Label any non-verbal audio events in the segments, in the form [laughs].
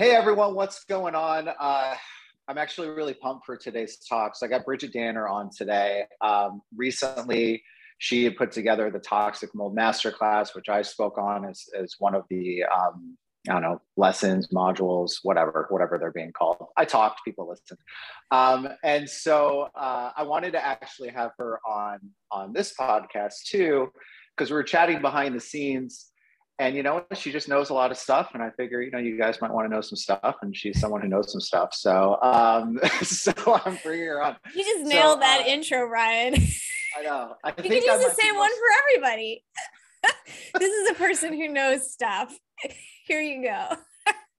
Hey everyone, what's going on? Uh, I'm actually really pumped for today's talk. So I got Bridgit Danner on today. Um, recently, she had put together the Toxic Mold Masterclass, which I spoke on as, as one of the um, I don't know lessons, modules, whatever, whatever they're being called. I talked, people listened. um, and so uh, I wanted to actually have her on on this podcast too, because we were chatting behind the scenes and you know she just knows a lot of stuff and i figure you know you guys might want to know some stuff and she's someone who knows some stuff. So um [laughs] so i'm bringing her on. You just nailed so, that uh, intro ryan. I know. I you could use the same one for everybody. [laughs] This is a person who knows stuff. [laughs] Here you go.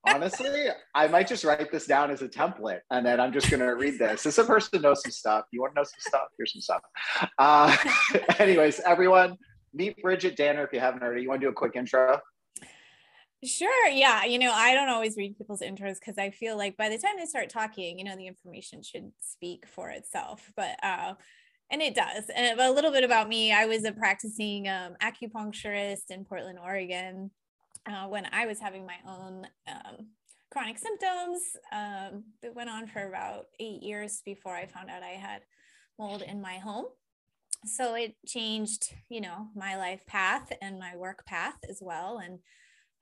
Honestly i might just write this down as a template and then i'm just going to read this. This is a person who knows some stuff. You want to know some stuff? Here's some stuff. Uh anyways everyone meet Bridgit Danner if you haven't already. You want to do a quick intro? Sure. Yeah. You know, I don't always read people's intros because I feel like by the time they start talking, you know, the information should speak for itself. But, uh, and it does. And a little bit about me I was a practicing um, acupuncturist in Portland, Oregon uh, when I was having my own um, chronic symptoms. Um, went on for about eight years before I found out I had mold in my home so it changed you know my life path and my work path as well and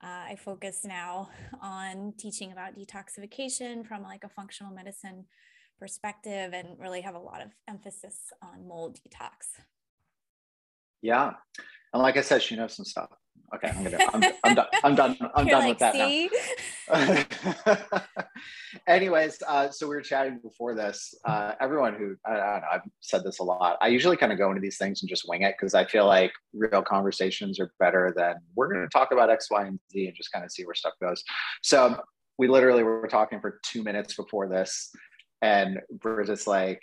uh, i focus now on teaching about detoxification from like a functional medicine perspective and really have a lot of emphasis on mold detox yeah and like i said she knows some stuff Okay, I'm gonna. I'm, I'm [laughs] done. I'm done. I'm done like, with that see? now. [laughs] Anyways, uh, so we were chatting before this. Uh, everyone who I, I, don't know, I've said this a lot. I usually kind of go into these things and just wing it because I feel like real conversations are better than we're going to talk about X, Y, and Z and just kind of see where stuff goes. So we literally were talking for two minutes before this, and we're just like,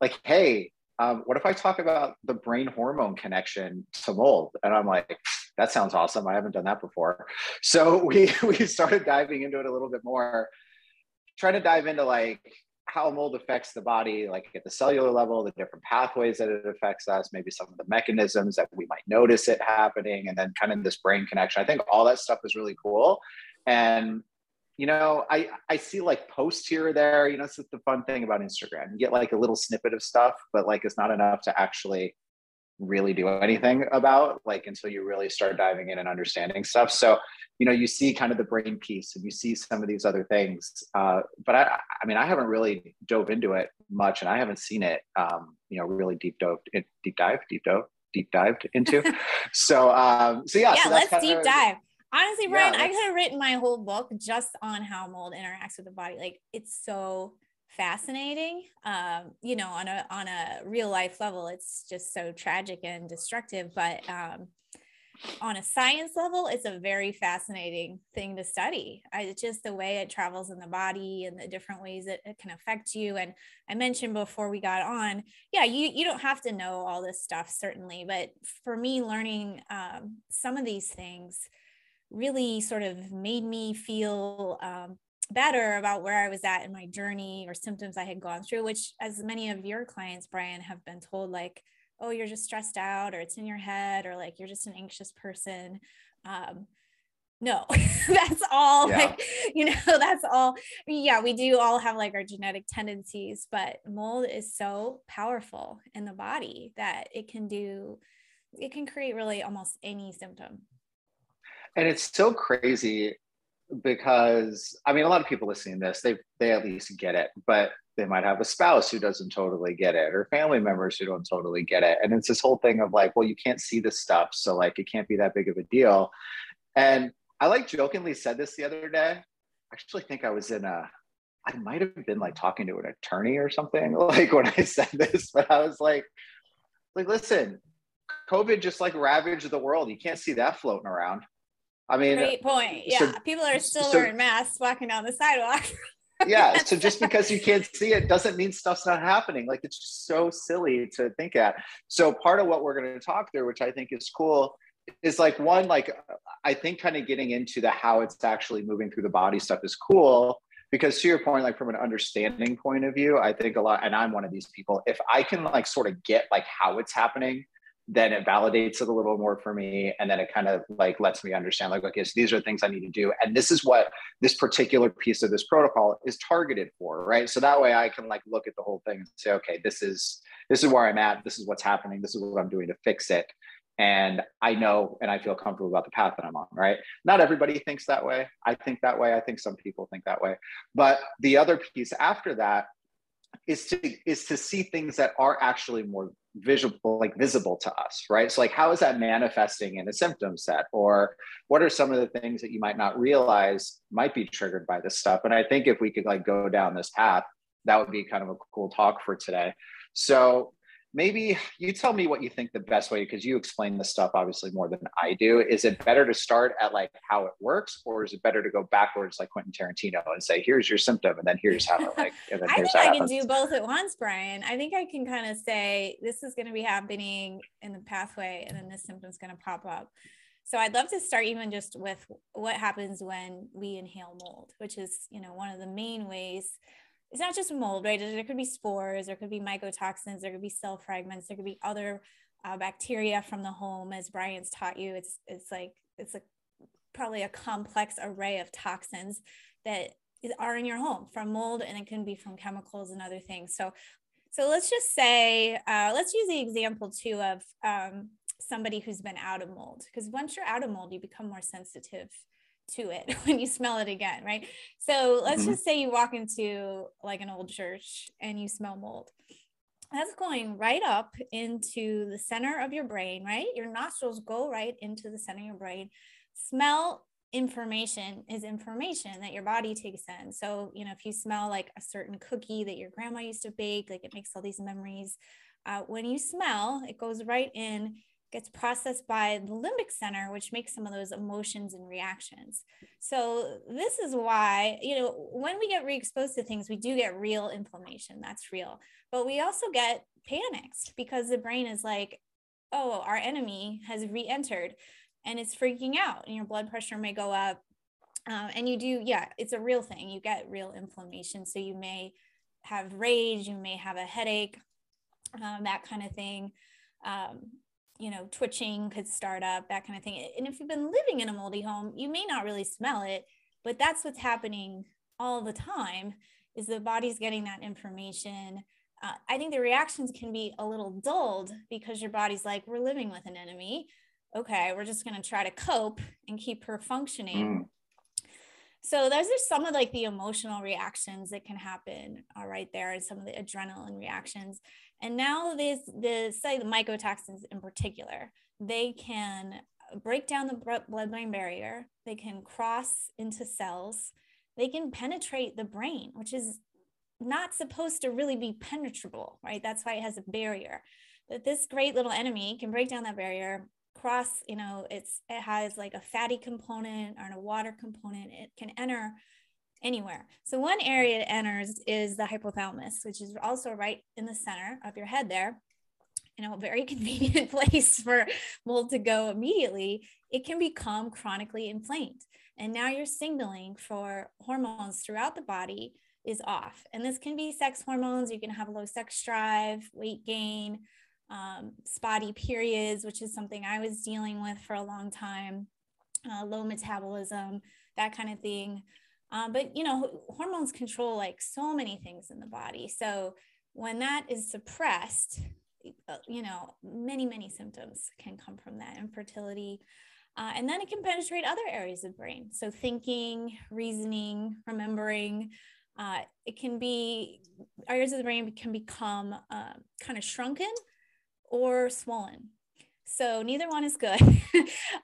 like, hey, um, what if I talk about the brain hormone connection to mold? And I'm like, that sounds awesome. I haven't done that before. So [laughs] we we started diving into it a little bit more, trying to dive into like how mold affects the body, like at the cellular level, the different pathways that it affects us, maybe some of the mechanisms that we might notice it happening, and then kind of this brain connection. I think all that stuff is really cool. And you know, I I see like posts here or there. You know, it's the fun thing about Instagram. You get like a little snippet of stuff, but like it's not enough to actually really do anything about like until you really start diving in and understanding stuff. So you know you see kind of the brain piece and you see some of these other things uh, but i i mean i haven't really dove into it much and i haven't seen it um, you know really deep dove deep dive deep dove deep dived into. [laughs] So um so yeah yeah so let's deep of, dive. Honestly brian yeah, i could have written my whole book just on how mold interacts with the body. Like it's so fascinating. Um, you know on a on a real life level it's just so tragic and destructive but um, on a science level it's a very fascinating thing to study. I, just the way it travels in the body and the different ways that it can affect you. And i mentioned before we got on yeah you you don't have to know all this stuff certainly but for me learning um, some of these things really sort of made me feel um, better about where I was at in my journey or symptoms I had gone through, which, as many of your clients, Brian, have been told, like, oh, you're just stressed out, or it's in your head, or like you're just an anxious person. Um, no, [laughs] that's all. Yeah. Like, you know, [laughs] that's all. Yeah, we do all have like our genetic tendencies, but mold is so powerful in the body that it can do, it can create really almost any symptom. And it's so crazy because I mean, a lot of people listening to this, they they at least get it, but they might have a spouse who doesn't totally get it, or family members who don't totally get it, and it's this whole thing of like, well, you can't see this stuff, so like it can't be that big of a deal. And I like jokingly said this the other day. I actually think I was in a, I might have been like talking to an attorney or something, [laughs] like when I said this, but I was like, like listen, COVID just like ravaged the world. You can't see that floating around. I mean, great point. Yeah, so, people are still so, wearing masks walking down the sidewalk. [laughs] yeah. So just because you can't see it doesn't mean stuff's not happening. Like it's just so silly to think at. So part of what we're going to talk through, which I think is cool, is like one, like I think kind of getting into the how it's actually moving through the body stuff is cool. Because to your point, like from an understanding point of view, I think a lot, and I'm one of these people, if I can like sort of get like how it's happening, then it validates it a little more for me and then it kind of like lets me understand like okay so these are things i need to do and this is what this particular piece of this protocol is targeted for right? So that way i can like look at the whole thing and say okay this is this is where i'm at this is what's happening this is what i'm doing to fix it and i know and i feel comfortable about the path that i'm on right? Not everybody thinks that way. I think that way. I think some people think that way. But the other piece after that is to is to see things that are actually more visible like visible to us right? So like how is that manifesting in a symptom set? Or what are some of the things that you might not realize might be triggered by this stuff? And i think if we could like go down this path that would be kind of a cool talk for today. So maybe you tell me what you think the best way because you explain this stuff obviously more than I do. Is it better to start at like how it works, or is it better to go backwards like Quentin Tarantino and say, here's your symptom, and then here's how it like. [laughs] And then I think I can do both at once, Brian. I think I can kind of say this is going to be happening in the pathway, and then this symptom is going to pop up. So I'd love to start even just with what happens when we inhale mold, which is you know one of the main ways it's not just mold, right? There could be spores, there could be mycotoxins, there could be cell fragments, there could be other uh, bacteria from the home, as Brian's taught you. It's it's like it's a probably a complex array of toxins that are in your home from mold, and it can be from chemicals and other things. So so let's just say uh, let's use the example too of um, somebody who's been out of mold because once you're out of mold, you become more sensitive to it [laughs] when you smell it again, right? So let's mm-hmm. just say you walk into like an old church and you smell mold. That's going right up into the center of your brain, right? Your nostrils go right into the center of your brain. Smell information is information that your body takes in. So, you know, if you smell like a certain cookie that your grandma used to bake, like it makes all these memories. Uh, when you smell, it goes right in gets processed by the limbic center, which makes some of those emotions and reactions. So, this is why, you know, when we get re exposed to things, we do get real inflammation. That's real. But we also get panicked because the brain is like, oh, our enemy has re entered and it's freaking out, and your blood pressure may go up. Um, and you do, yeah, it's a real thing. You get real inflammation. So, you may have rage, you may have a headache, um, that kind of thing. Um, you know, twitching could start up, that kind of thing. And if you've been living in a moldy home, you may not really smell it, but that's what's happening all the time is the body's getting that information. Uh, I think the reactions can be a little dulled because your body's like, we're living with an enemy. Okay, we're just going to try to cope and keep her functioning. Mm. So those are some of like the emotional reactions that can happen uh, right there and some of the adrenaline reactions. And now this, the say the mycotoxins in particular, they can uh, break down the blood-brain barrier. They can cross into cells. They can penetrate the brain, which is not supposed to really be penetrable, right? That's why it has a barrier. But this great little enemy can break down that barrier, cross, you know, it's it has like a fatty component or a water component. It can enter anywhere. So one area it enters is the hypothalamus, which is also right in the center of your head there. You know, a very [laughs] convenient place for mold to go immediately. It can become chronically inflamed. And now your signaling for hormones throughout the body is off. And this can be sex hormones. You can have low sex drive, weight gain, um, spotty periods, which is something I was dealing with for a long time, uh, low metabolism, that kind of thing. Um, but you know, hormones control like so many things in the body. So when that is suppressed, uh, you know, many many symptoms can come from that infertility. Uh, and then it can penetrate other areas of brain. So thinking, reasoning, remembering. Uh, it can be areas of the brain can become uh, kind of shrunken or swollen. So neither one is good. [laughs]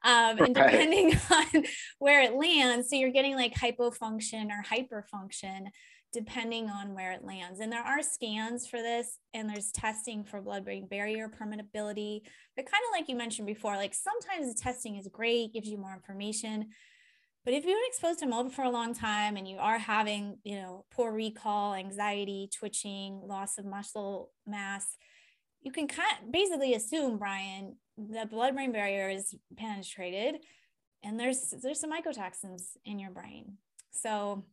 um, and depending [laughs] on where it lands, so you're getting like hypofunction or hyperfunction, depending on where it lands. And there are scans for this, and there's testing for blood brain barrier permeability. But kind of like you mentioned before, like sometimes the testing is great, gives you more information. But if you've been exposed to mold for a long time and you are having, you know, poor recall, anxiety, twitching, loss of muscle mass, you can kind of basically assume, Brian, the blood-brain barrier is penetrated, and there's there's some mycotoxins in your brain. So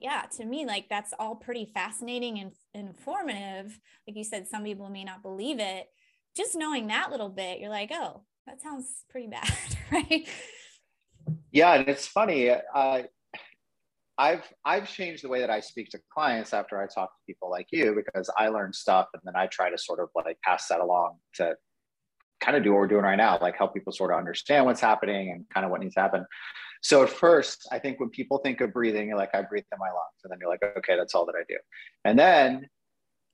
yeah, to me, like that's all pretty fascinating and informative. Like you said, some people may not believe it. Just knowing that little bit, you're like, oh, that sounds pretty bad, [laughs] right? Yeah, and it's funny. Uh, I've I've changed the way that I speak to clients after I talk to people like you because I learn stuff and then I try to sort of like pass that along to kind of do what we're doing right now, like help people sort of understand what's happening and kind of what needs to happen. So at first, I think when people think of breathing, you're like, I breathe in my lungs. And then you're like, okay, that's all that I do. And then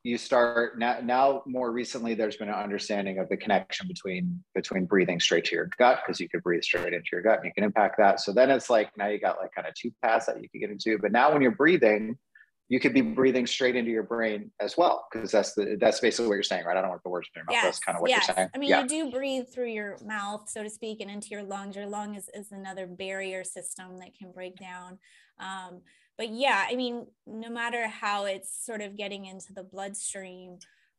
you start now, now more recently, there's been an understanding of the connection between between breathing straight to your gut, because you could breathe straight into your gut and you can impact that. So then it's like now you got like kind of two paths that you can get into. But now when you're breathing, you could be breathing straight into your brain as well because that's the that's basically what you're saying right i don't want the words in your mouth yes. that's kind of what yes. you're saying i mean yeah. you do breathe through your mouth so to speak and into your lungs your lung is, is another barrier system that can break down um, but yeah i mean no matter how it's sort of getting into the bloodstream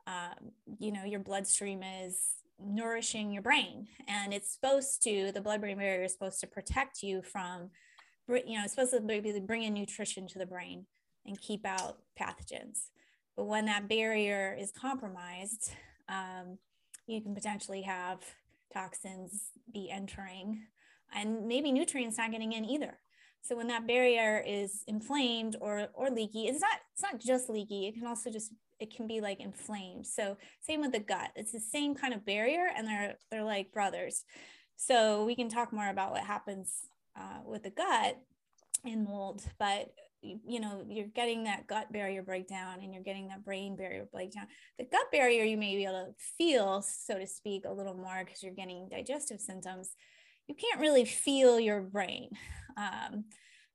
um, you know your bloodstream is nourishing your brain and it's supposed to the blood brain barrier is supposed to protect you from you know it's supposed to bring in nutrition to the brain and keep out pathogens. But when that barrier is compromised, um, you can potentially have toxins be entering and maybe nutrients not getting in either. So when that barrier is inflamed or or leaky, it's not it's not just leaky. It can also just it can be like inflamed. So same with the gut. It's the same kind of barrier, and they're they're like brothers. So we can talk more about what happens uh, with the gut in mold, but you know you're getting that gut barrier breakdown and you're getting that brain barrier breakdown. The gut barrier you may be able to feel so to speak a little more because you're getting digestive symptoms. You can't really feel your brain [laughs] um,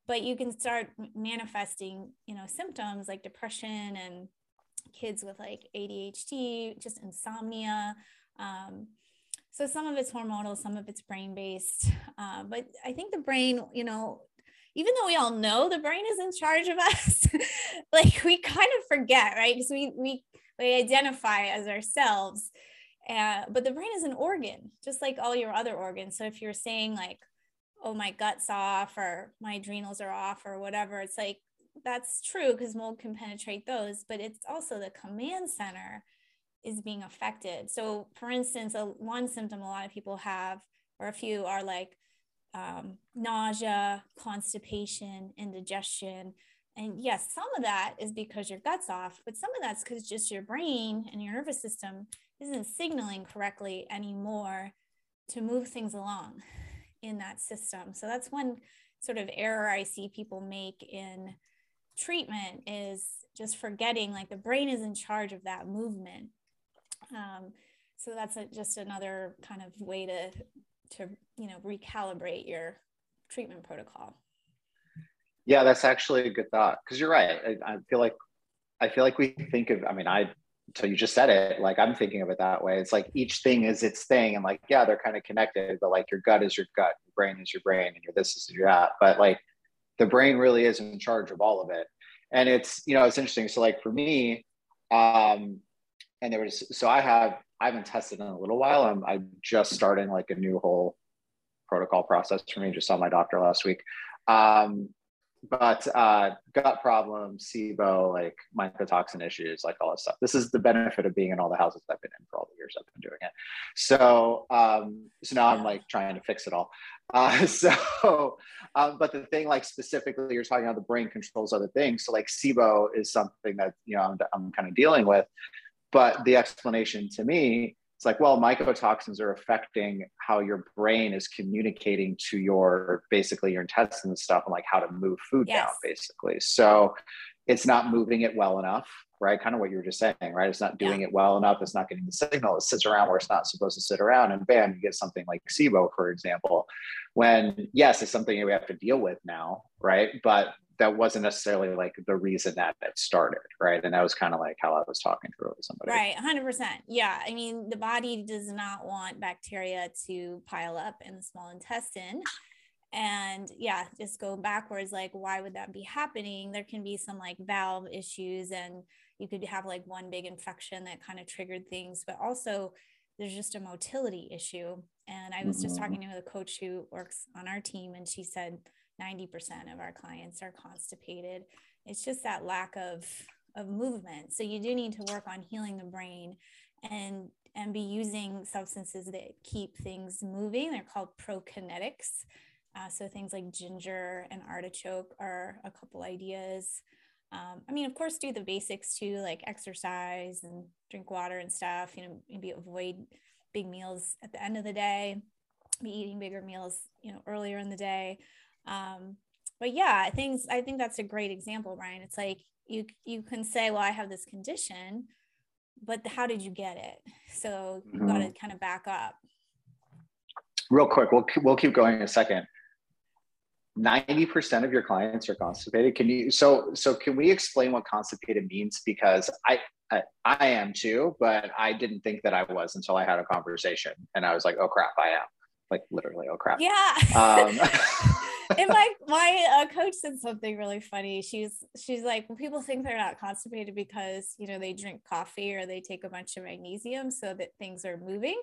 but you can start manifesting you know symptoms like depression and kids with like adhd just insomnia um, so some of it's hormonal some of it's brain based [laughs] uh, but i think the brain you know even though we all know the brain is in charge of [laughs] us, like we kind of forget, right? Because we we we identify as ourselves. Uh, but the brain is an organ, just like all your other organs. So if you're saying like, oh, my gut's off or my adrenals are off or whatever, it's like that's true because mold can penetrate those, but it's also the command center is being affected. So for instance, a one symptom a lot of people have, or a few are like um, nausea, constipation, indigestion. And yes, some of that is because your gut's off, but some of that's because just your brain and your nervous system isn't signaling correctly anymore to move things along in that system. So that's one sort of error I see people make in treatment is just forgetting like the brain is in charge of that movement. Um, so that's a, just another kind of way to to you know recalibrate your treatment protocol. Yeah that's actually a good thought because you're right. I, I, feel like i feel like we think of i mean i so you just said it like i'm thinking of it that way. It's like each thing is its thing and like yeah they're kind of connected but like your gut is your gut your brain is your brain and your this is your that. But like the brain really is in charge of all of it. And it's you know it's interesting. So like for me um and there was so i have I haven't tested in a little while. I'm, I'm just starting like a new whole protocol process for me. Just saw my doctor last week. Um, but uh, gut problems, SIBO, like mycotoxin issues, like all this stuff. This is the benefit of being in all the houses I've been in for all the years I've been doing it. So, um, so now I'm like trying to fix it all. Uh, [laughs] so, um, but the thing, like specifically, you're talking about the brain controls other things. So, like SIBO is something that you know I'm, I'm kind of dealing with. But the explanation to me, it's like, well, mycotoxins are affecting how your brain is communicating to your basically your intestines and stuff and like how to move food yes. down, basically. So it's not moving it well enough, right? Kind of what you were just saying, right? It's not doing yeah. it well enough. It's not getting the signal. It sits around where it's not supposed to sit around, and bam, you get something like SIBO, for example. When yes, it's something that we have to deal with now, right? But that wasn't necessarily like the reason that it started right? And that was kind of like how i was talking to somebody. Right 100% yeah i mean the body does not want bacteria to pile up in the small intestine. And yeah just go backwards like why would that be happening? There can be some like valve issues and you could have like one big infection that kind of triggered things but also there's just a motility issue. And i was mm-hmm. just talking to the coach who works on our team and she said 90% of our clients are constipated it's just that lack of of movement so you do need to work on healing the brain and and be using substances that keep things moving they're called prokinetics uh, so things like ginger and artichoke are a couple ideas. Um, I mean, of course, do the basics too, like exercise and drink water and stuff. You know, maybe avoid big meals at the end of the day. Be eating bigger meals, you know, earlier in the day. Um, but yeah, things. I think that's a great example, Ryan. It's like you you can say, well, I have this condition, but how did you get it? So you mm-hmm. got to kind of back up. Real quick, we'll we'll keep going in a second. 90% of your clients are constipated can you so so can we explain what constipated means because I, I i am too but i didn't think that i was until i had a conversation and i was like oh crap i am like literally oh crap yeah um, [laughs] [laughs] and my my uh, coach said something really funny she's she's like well, people think they're not constipated because you know they drink coffee or they take a bunch of magnesium so that things are moving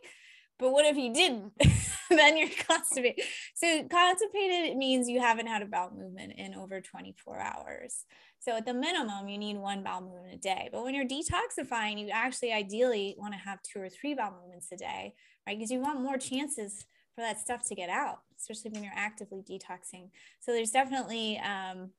but what if you didn't? [laughs] then you're constipated. So constipated means you haven't had a bowel movement in over 24 hours. So at the minimum, you need one bowel movement a day. But when you're detoxifying, you actually ideally want to have two or three bowel movements a day, right? Because you want more chances for that stuff to get out, especially when you're actively detoxing. So there's definitely, um,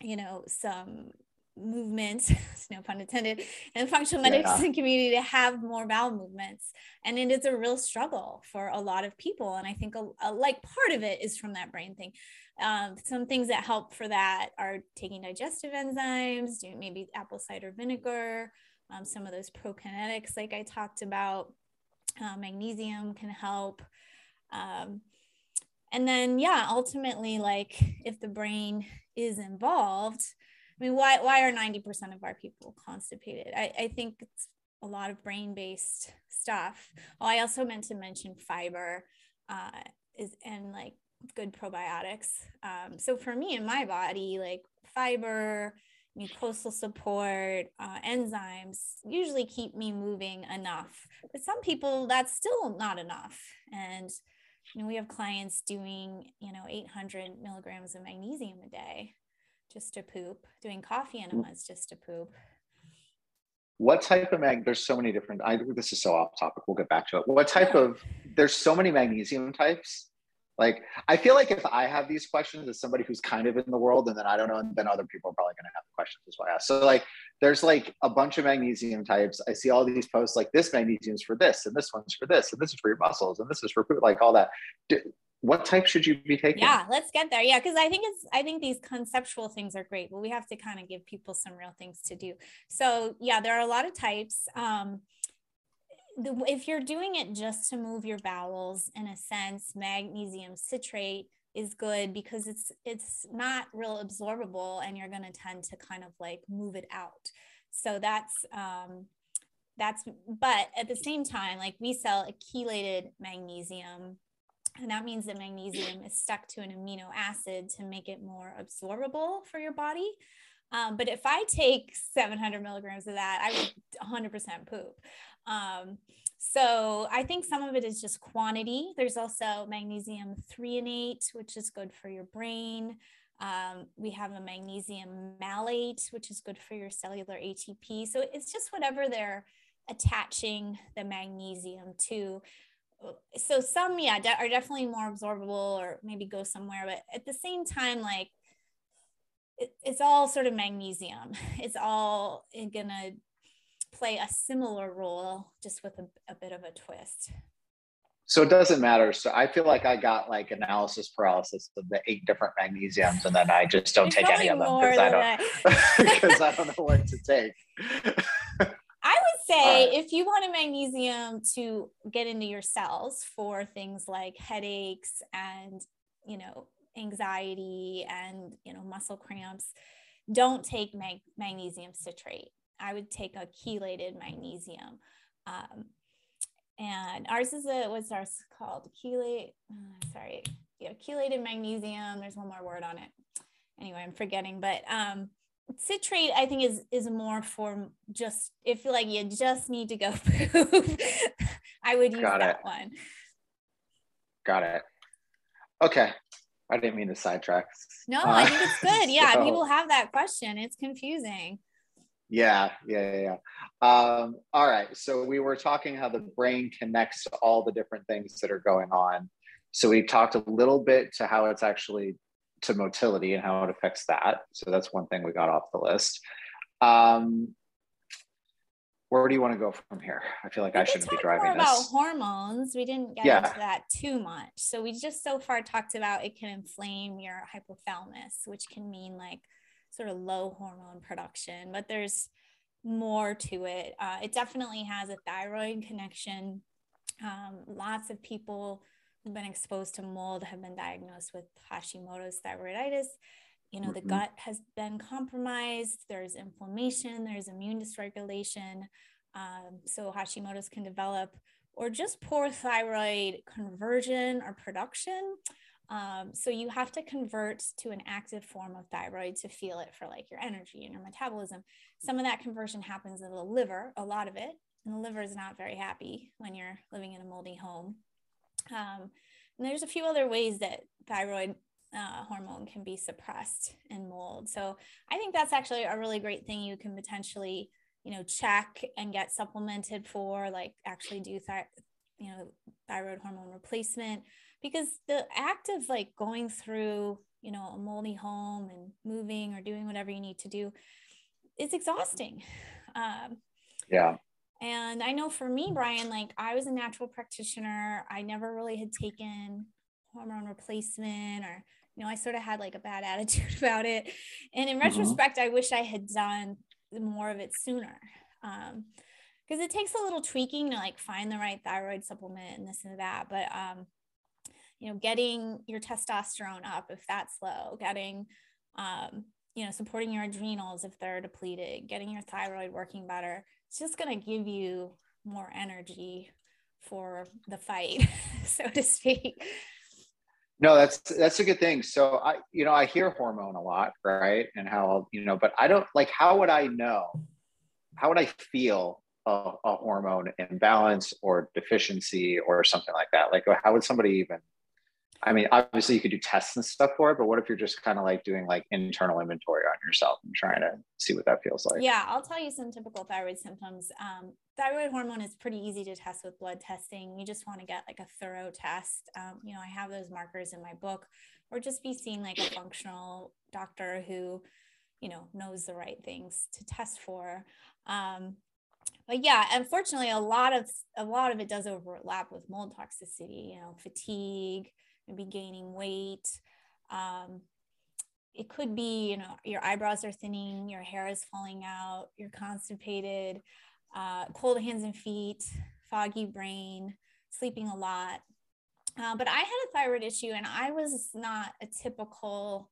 you know, some movements, [laughs] no pun intended, in the functional medicine yeah. community to have more bowel movements. And it is a real struggle for a lot of people. And I think a, a like part of it is from that brain thing. Um, some things that help for that are taking digestive enzymes, doing maybe apple cider vinegar, um, some of those prokinetics, like I talked about. Uh, magnesium can help. Um, and then, yeah, ultimately, like if the brain is involved, I mean, why why are 90% of our people constipated? I, I think it's a lot of brain-based stuff. Oh, I also meant to mention fiber uh, is and like good probiotics. Um, so for me in my body, like fiber, mucosal support, uh, enzymes usually keep me moving enough. But some people that's still not enough. And you know, we have clients doing, you know, 800 milligrams of magnesium a day just to poop, doing coffee mm. enemas just to poop. What type of mag? There's so many different. I this is so off topic. We'll get back to it. What type of? There's so many magnesium types. Like I feel like if I have these questions as somebody who's kind of in the world, and then I don't know, and then other people are probably going to have questions as well. So like, there's like a bunch of magnesium types. I see all these posts like this magnesium is for this, and this one's for this, and this is for your muscles, and this is for like all that what type should you be taking? Yeah, let's get there. Yeah, because I think it's I think these conceptual things are great, but we have to kind of give people some real things to do. So yeah, there are a lot of types. Um, the, if you're doing it just to move your bowels, in a sense, magnesium citrate is good because it's it's not real absorbable, and you're going to tend to kind of like move it out. So that's um, that's but at the same time, like we sell a chelated magnesium and that means that magnesium is stuck to an amino acid to make it more absorbable for your body. Um, but if I take 700 milligrams of that, I would 100% poop. Um, so I think some of it is just quantity. There's also magnesium threonate, which is good for your brain. Um, we have a magnesium malate, which is good for your cellular ATP. So it's just whatever they're attaching the magnesium to so some yeah de- are definitely more absorbable or maybe go somewhere but at the same time like it, it's all sort of magnesium. [laughs] It's all eh, gonna play a similar role just with a, a bit of a twist. So it doesn't matter. So i feel like i got like analysis paralysis of the eight different magnesiums and then i just don't take any of them because i don't because [laughs] i don't know what to take. [laughs] I would say if you want a magnesium to get into your cells for things like headaches and, you know, anxiety and you know muscle cramps don't take mag- magnesium citrate i would take a chelated magnesium um, and ours is a what's ours called? Chelate uh, sorry. Yeah chelated magnesium. There's one more word on it. Anyway i'm forgetting but um citrate i think is is more for just if like you just need to go [laughs] poop. I would use Got that it. one. Got it. Okay. I didn't mean to sidetrack. No, uh, I think it's good. [laughs] Yeah, so, people have that question. It's confusing. Yeah, yeah, yeah. yeah. Um, all right. So we were talking how the brain connects to all the different things that are going on. So we talked a little bit to how it's actually to motility and how it affects that. So that's one thing we got off the list. Um, where do you want to go from here? I feel like we I shouldn't be driving more this. About hormones, we didn't get yeah. into that too much. So we just so far talked about it can inflame your hypothalamus, which can mean like sort of low hormone production, but there's more to it. Uh, it definitely has a thyroid connection. Um, lots of people who've been exposed to mold have been diagnosed with Hashimoto's thyroiditis you know, the mm-hmm. gut has been compromised, there's inflammation, there's immune dysregulation. Um, so Hashimoto's can develop, or just poor thyroid conversion or production. Um, so you have to convert to an active form of thyroid to feel it for like your energy and your metabolism. Some of that conversion happens in the liver, a lot of it. And the liver is not very happy when you're living in a moldy home. Um, and there's a few other ways that thyroid uh, hormone can be suppressed in mold. So I think that's actually a really great thing you can potentially, you know, check and get supplemented for, like actually do th- you know thyroid hormone replacement. Because the act of like going through you know a moldy home and moving or doing whatever you need to do is exhausting. Um, yeah. and i know for me brian like i was a natural practitioner. I never really had taken hormone replacement or you know, I sort of had like a bad [laughs] attitude about it. And in mm-hmm. retrospect, I wish I had done more of it sooner. Um, because it takes a little tweaking to like find the right thyroid supplement and this and that. But um, you know, getting your testosterone up if that's low, getting um, you know, supporting your adrenals if they're depleted, getting your thyroid working better, it's just gonna give you more energy for the fight, [laughs] so to speak. No, that's that's a good thing. So I, you know, I hear hormone a lot, right? And how you know, but I don't like. How would I know? How would I feel a, a hormone imbalance or deficiency or something like that? Like, how would somebody even I mean, obviously you could do tests and stuff for it, but what if you're just kind of like doing like internal inventory on yourself and trying to see what that feels like? Yeah, I'll tell you some typical thyroid symptoms. Um, thyroid hormone is pretty easy to test with blood testing. You just want to get like a thorough test. Um, you know, I have those markers in my book, or just be seeing like a functional doctor who, you know, knows the right things to test for. Um, but yeah, unfortunately, a lot of a lot of it does overlap with mold toxicity. You know, fatigue maybe gaining weight. Um, it could be, you know, your eyebrows are thinning, your hair is falling out, you're constipated, uh, cold hands and feet, foggy brain, sleeping a lot. Uh, but I had a thyroid issue and I was not a typical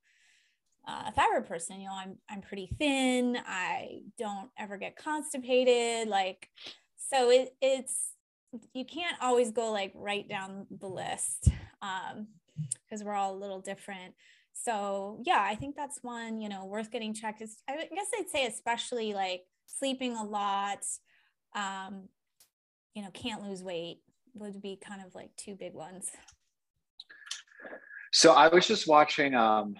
uh, thyroid person. You know, I'm, I'm pretty thin. I don't ever get constipated. Like, so it, it's, you can't always go like right down the list because um, we're all a little different. So yeah, I think that's one you know worth getting checked. Is I guess I'd say especially like sleeping a lot, um, you know, can't lose weight would be kind of like two big ones. So I was just watching um,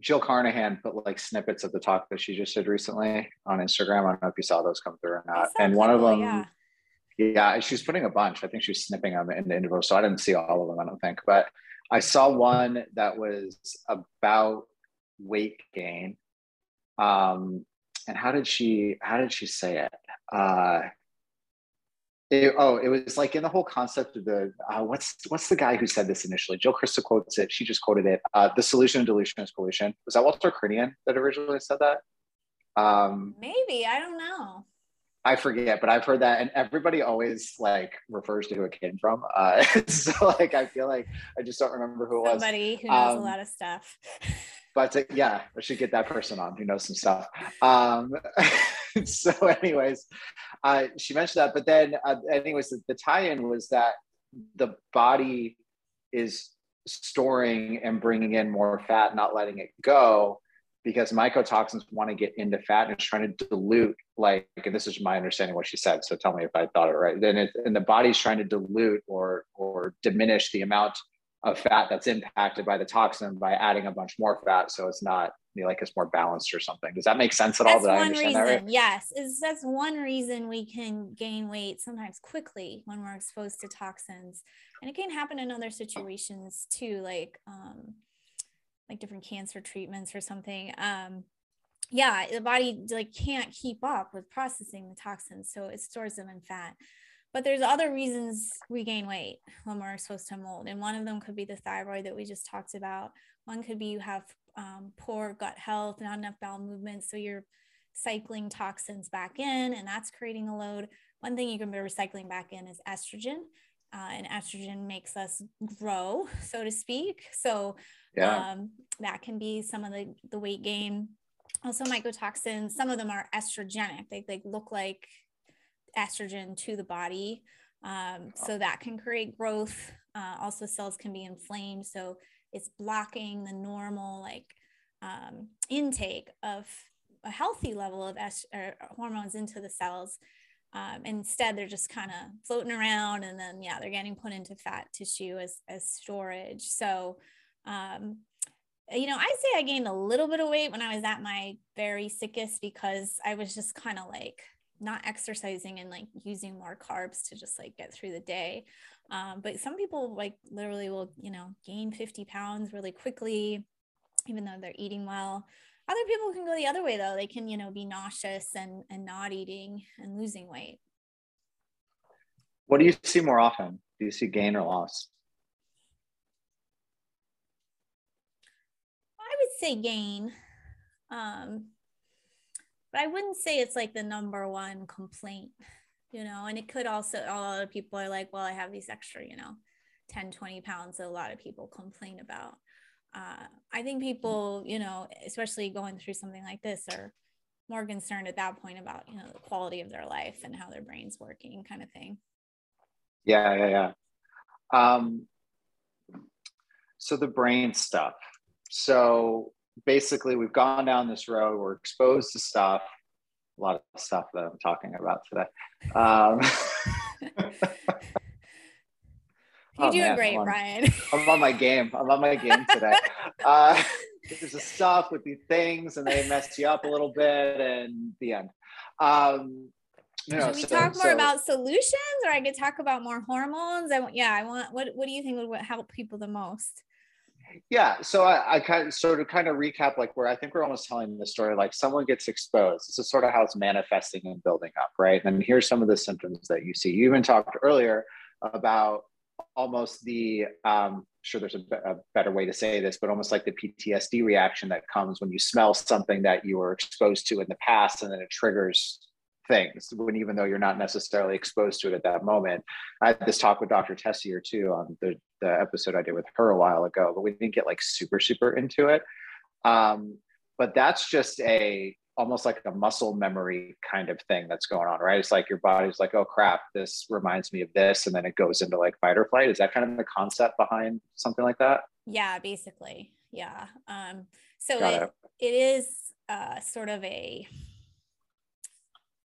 Jill Carnahan put like snippets of the talk that she just did recently on Instagram. I don't know if you saw those come through or not. And one of them, yeah. Yeah, she's putting a bunch. I think she's snipping them in the interval. So I didn't see all of them, I don't think. But I saw one that was about weight gain. Um, and how did she how did she say it? Uh it, oh, it was like in the whole concept of the uh, what's what's the guy who said this initially? Jill Crista quotes it. She just quoted it. Uh, the solution of delusion is pollution. Was that Walter Crinnion that originally said that? Um, Maybe I don't know. I forget, but I've heard that, and everybody always like refers to who it came from. Uh, [laughs] so like, I feel like I just don't remember who it was. Somebody who knows um, a lot of stuff. but uh, yeah, I should get that person on who knows some stuff. Um, [laughs] so, anyways, uh, she mentioned that, but then, uh, anyways, the, the tie-in was that the body is storing and bringing in more fat, not letting it go because mycotoxins want to get into fat and it's trying to dilute like and this is my understanding what she said so tell me if i thought it right. Then it, and the body's trying to dilute or or diminish the amount of fat that's impacted by the toxin by adding a bunch more fat so it's not you know, like it's more balanced or something. Does that make sense at that's all one reason right? yes. Is that's one reason we can gain weight sometimes quickly when we're exposed to toxins. And it can happen in other situations too like um like different cancer treatments or something um yeah the body like can't keep up with processing the toxins so it stores them in fat. But there's other reasons we gain weight when we're exposed to mold and one of them could be the thyroid that we just talked about. One could be you have um, poor gut health not enough bowel movement so you're cycling toxins back in and that's creating a load. One thing you can be recycling back in is estrogen uh, and estrogen makes us grow so to speak. So yeah. Um, that can be some of the, the weight gain. Also, mycotoxins, some of them are estrogenic. They, they look like estrogen to the body. Um, so that can create growth. Uh, also, cells can be inflamed. So it's blocking the normal like um, intake of a healthy level of est- hormones into the cells. Um, instead, they're just kind of floating around, and then yeah, they're getting put into fat tissue as as storage. So um, you know, I say I gained a little bit of weight when I was at my very sickest because I was just kind of like not exercising and like using more carbs to just like get through the day. Um, but some people like literally will, you know, gain 50 pounds really quickly, even though they're eating well. Other people can go the other way though. They can, you know, be nauseous and, and not eating and losing weight. What do you see more often? Do you see gain or loss? Say gain. Um, but I wouldn't say it's like the number one complaint, you know, and it could also, a lot of people are like, well, I have these extra, you know, 10, 20 pounds that a lot of people complain about. Uh, I think people, you know, especially going through something like this are more concerned at that point about, you know, the quality of their life and how their brain's working kind of thing. Yeah, yeah, yeah. Um, so the brain stuff, so basically we've gone down this road we're exposed to stuff a lot of stuff that i'm talking about today um, [laughs] You're oh, doing man, great, I'm on, Brian. [laughs] I'm on my game. I'm on my game today. Uh, there's the stuff with these things, and they mess you up a little bit, and the end. Um, you know, Should we so, talk more so, about solutions, or I could talk about more hormones? I want, yeah, I want. What What do you think would help people the most? Yeah so I, I, kind of sort of kind of recap like where i think we're almost telling the story like someone gets exposed. This is sort of how it's manifesting and building up right? And here's some of the symptoms that you see. You even talked earlier about almost the um, sure there's a, a, better way to say this but almost like the ptsd reaction that comes when you smell something that you were exposed to in the past and then it triggers things when even though you're not necessarily exposed to it at that moment. I had this talk with Dr. Tessier too on the, the episode I did with her a while ago, but we didn't get like super, super into it. Um, but that's just a almost like a muscle memory kind of thing that's going on, right? It's like your body's like, oh crap, this reminds me of this. And then it goes into like fight or flight. Is that kind of the concept behind something like that? Yeah, basically. Yeah. Um, so it, it. it is uh, sort of a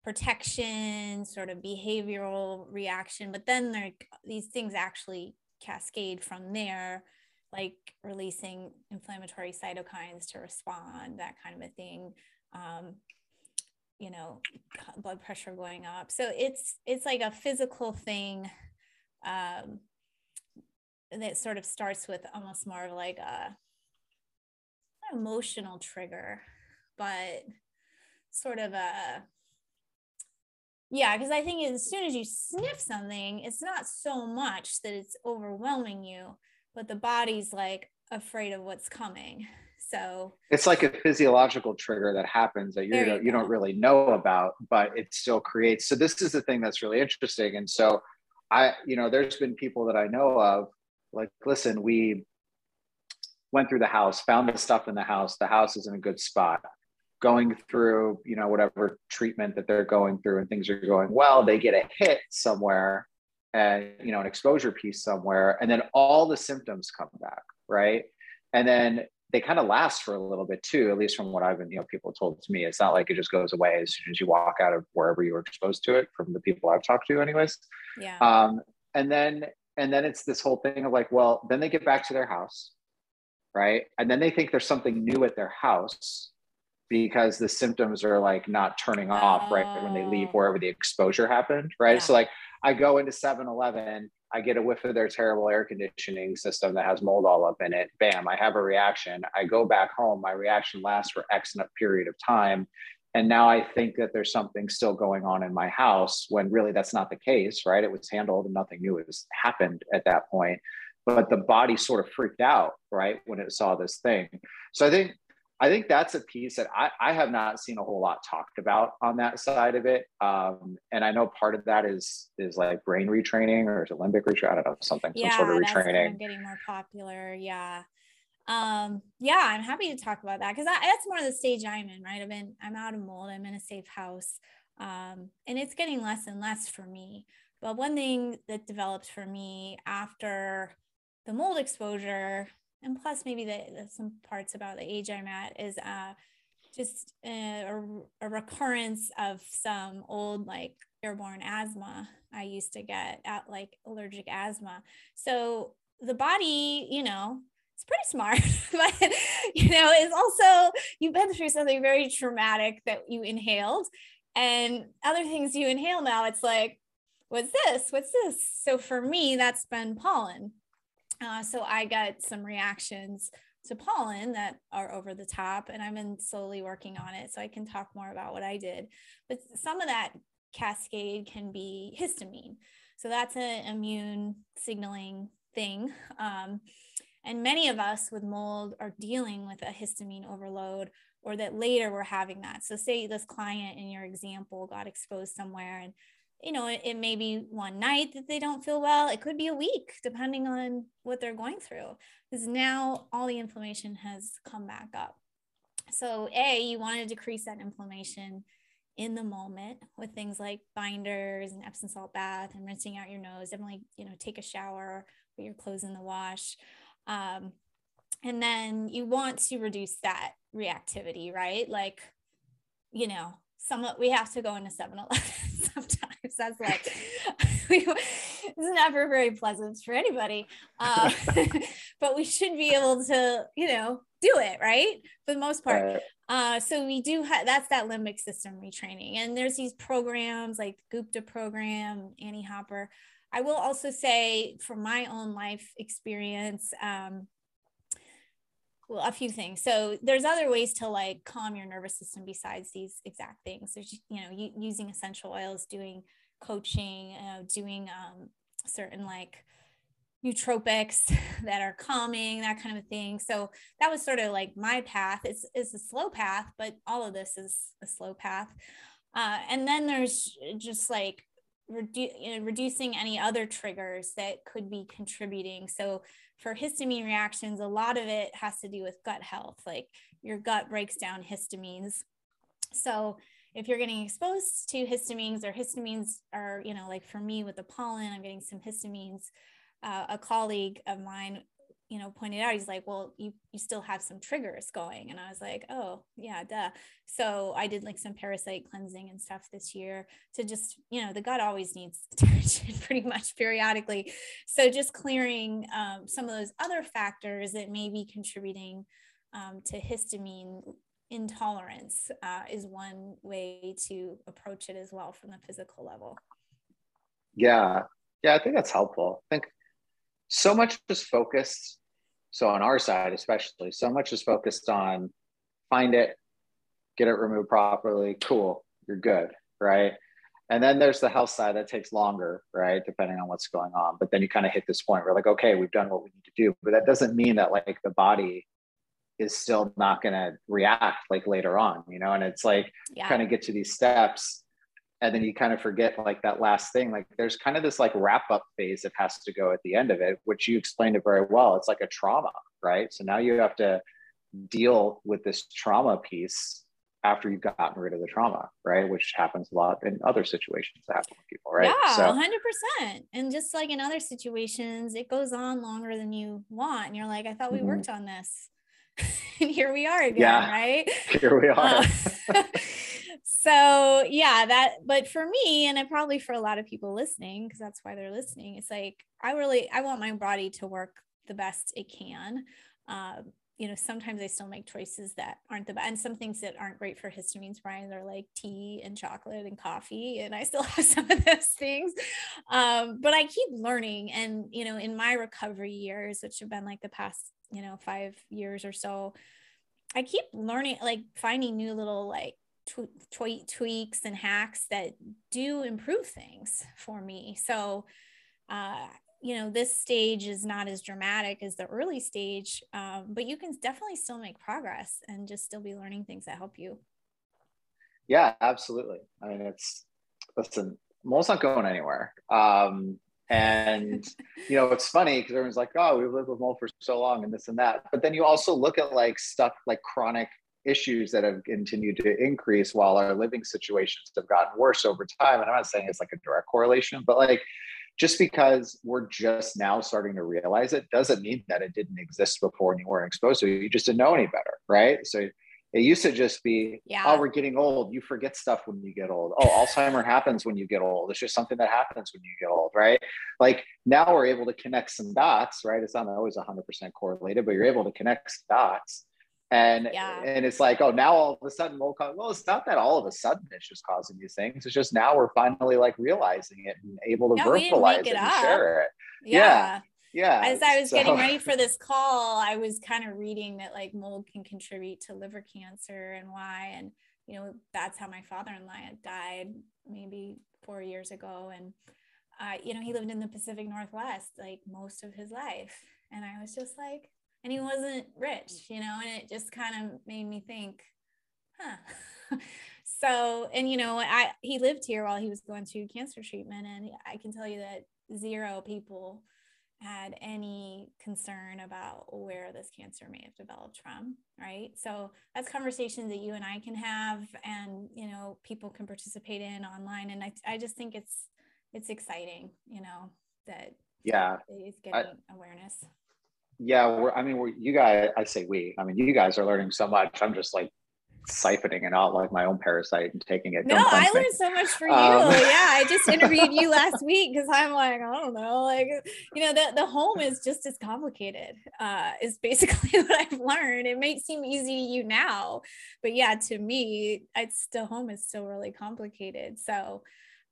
protection, sort of behavioral reaction, but then there these things actually cascade from there, like releasing inflammatory cytokines to respond, that kind of a thing. Um, you know, blood pressure going up. So it's it's like a physical thing um, that sort of starts with almost more of like a emotional trigger, but sort of a yeah, because I think as soon as you sniff something, it's not so much that it's overwhelming you, but the body's like afraid of what's coming. [laughs] So it's like a physiological trigger that happens that you, you, you don't really know about, but it still creates. So this is the thing that's really interesting. And so I, you know, there's been people that I know of like, listen, we went through the house, found the stuff in the house. The house is in a good spot. Going through, you know, whatever treatment that they're going through and things are going well, they get a hit somewhere and, you know, an exposure piece somewhere. And then all the symptoms come back, right? And then they kind of last for a little bit too, at least from what I've been, you know, people told to me. It's not like it just goes away as soon as you walk out of wherever you were exposed to it from the people I've talked to, anyways. Yeah. Um, and then and then it's this whole thing of like, well, then they get back to their house, right? And then they think there's something new at their house because the symptoms are like not turning off oh. right when they leave oh. wherever the exposure happened, right? Yeah. So like I go into 7-Eleven I get a whiff of their terrible air conditioning system that has mold all up in it. Bam, I have a reaction. I go back home. My reaction lasts for X period of time. And now I think that there's something still going on in my house when really that's not the case, right? It was handled and nothing new has happened at that point. But the body sort of freaked out, right, when it saw this thing. So I think I think that's a piece that I, I have not seen a whole lot talked about on that side of it. Um, and I know part of that is is like brain retraining or limbic retraining? I don't know, something, yeah, some sort of retraining. Getting more popular. Yeah. Um, yeah, I'm happy to talk about that because that's more of the stage I'm in, right? I've been, I'm out of mold, I'm in a safe house. Um, and it's getting less and less for me. But one thing that developed for me after the mold exposure and plus maybe the, the, some parts about the age I'm at is uh, just a, a, recurrence of some old like airborne asthma I used to get at like allergic asthma. So the body, you know, it's pretty smart, [laughs] but you know, it's also you've been through something very traumatic that you inhaled, and other things you inhale now. It's like, what's this? What's this? So for me, that's been pollen. Uh, so I got some reactions to pollen that are over the top, and I've been slowly working on it. So I can talk more about what I did. But some of that cascade can be histamine. So that's an immune signaling thing. Um, and many of us with mold are dealing with a histamine overload or that later we're having that. So, say this client in your example got exposed somewhere and you know, it, it, may be one night that they don't feel well. It could be a week, depending on what they're going through, because now all the inflammation has come back up. So, A, you want to decrease that inflammation in the moment with things like binders and Epsom salt bath and rinsing out your nose. Definitely, you know, take a shower, put your clothes in the wash. Um, and then you want to reduce that reactivity, right? Like, you know, some we have to go into 7-Eleven [laughs] sometimes that's like [laughs] it's never very pleasant for anybody uh, [laughs] [laughs] but we should be able to you know do it right? For the most part. Uh, so we do have that's that limbic system retraining. And there's these programs like gupta program annie hopper. I will also say from my own life experience um, well, a few things. So there's other ways to like calm your nervous system besides these exact things. There's you know using essential oils, doing coaching, doing um, certain like nootropics [laughs] that are calming, that kind of thing. So that was sort of like my path. It's, it's a slow path, but all of this is a slow path. Uh, and then there's just like redu- you know, reducing any other triggers that could be contributing. So for histamine reactions, a lot of it has to do with gut health. Like your gut breaks down histamines. So if you're getting exposed to histamines or histamines are, you know, like for me with the pollen, I'm getting some histamines. Uh, a colleague of mine, you know, pointed out, he's like, well, you, you still have some triggers going. And I was like, oh, yeah, duh. So I did like some parasite cleansing and stuff this year to just, you know, the gut always needs [laughs] attention pretty much periodically. So just clearing um, some of those other factors that may be contributing um, to histamine intolerance uh, is one way to approach it as well from the physical level. Yeah, yeah, I think that's helpful. I think so much is focused. So on our side, especially, so much is focused on find it, get it removed properly. Cool, you're good, right? And then there's the health side that takes longer, right? Depending on what's going on. But then you kind of hit this point where like, okay, we've done what we need to do. But that doesn't mean that like the body is still not going to react like later on, you know? And it's like yeah. kind of get to these steps and then you kind of forget like that last thing. Like there's kind of this like wrap up phase that has to go at the end of it, which you explained it very well. It's like a trauma, right? So now you have to deal with this trauma piece after you've gotten rid of the trauma, right? Which happens a lot in other situations that happen with people, right? Yeah, so, 100%. And just like in other situations, it goes on longer than you want. And you're like, I thought we mm-hmm. worked on this. [laughs] and here we are again, yeah, right? [laughs] Here we are. Uh, [laughs] so yeah, that but for me, and probably for a lot of people listening, because that's why they're listening, it's like I really I want my body to work the best it can. Um, you know, sometimes I still make choices that aren't the best, and some things that aren't great for histamines, Brian, are like tea and chocolate and coffee, and I still have some of those things. Um, but I keep learning, and you know, in my recovery years, which have been like the past you know five years or so i keep learning like finding new little like tw- tweaks and hacks that do improve things for me. So uh you know this stage is not as dramatic as the early stage um, but you can definitely still make progress and just still be learning things that help you. Yeah absolutely. I mean it's listen mold's not going anywhere. Um, and [laughs] you know, it's funny because everyone's like, "Oh, we've lived with mold for so long, and this and that." But then you also look at like stuff like chronic issues that have continued to increase while our living situations have gotten worse over time. And I'm not saying it's like a direct correlation, but like just because we're just now starting to realize it doesn't mean that it didn't exist before and you weren't exposed to it. You just didn't know any better, right? So it used to just be, yeah. oh, we're getting old. You forget stuff when you get old. Oh, Alzheimer happens when you get old. It's just something that happens when you get old, right? Like now we're able to connect some dots, right? It's not always 100% correlated, but you're able to connect dots. And, yeah. and it's like, oh, now all of a sudden, we'll, call, well, it's not that all of a sudden it's just causing these things. It's just now we're finally like realizing it and able to yeah, verbalize it, it and share it. yeah. Yeah as i was so. getting ready for this call i was kind of reading that like mold can contribute to liver cancer and why and you know that's how my father-in-law died maybe four years ago and uh, you know he lived in the pacific northwest like most of his life and i was just like and he wasn't rich you know and it just kind of made me think huh [laughs] so and you know i he lived here while he was going through cancer treatment and i can tell you that zero people had any concern about where this cancer may have developed from right? So that's conversations that you and i can have and you know people can participate in online. And i, I just think it's it's exciting you know that yeah. it's getting I, awareness. Yeah we're i mean we're you guys i say we i mean you guys are learning so much. I'm just like siphoning it out like my own parasite and taking it. No, I learned so much for you. Um, yeah, I [laughs] just interviewed you last week because I'm like, I don't know, like you know, the the home is just as complicated. Uh, is basically [laughs] what I've learned. It may seem easy to you now, but yeah, to me, it's the home is still really complicated. So.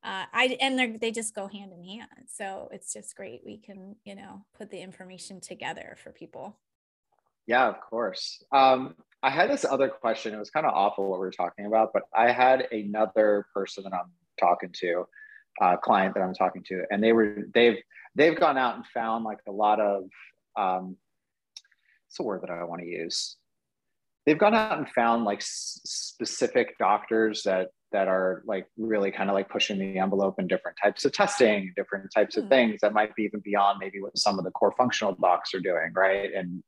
Uh, I and they just go hand in hand, so it's just great. We can, you know, put the information together for people. Yeah, of course. Um, I had this other question. It was kind of awful what we were talking about, but I had another person that I'm talking to, a uh, client that I'm talking to, and they were they've they've gone out and found like a lot of um, what's the word that I want to use? They've gone out and found like s- specific doctors that that are like really kind of like pushing the envelope in different types of testing, different types of hmm. things that might be even beyond maybe what some of the core functional docs are doing, right? And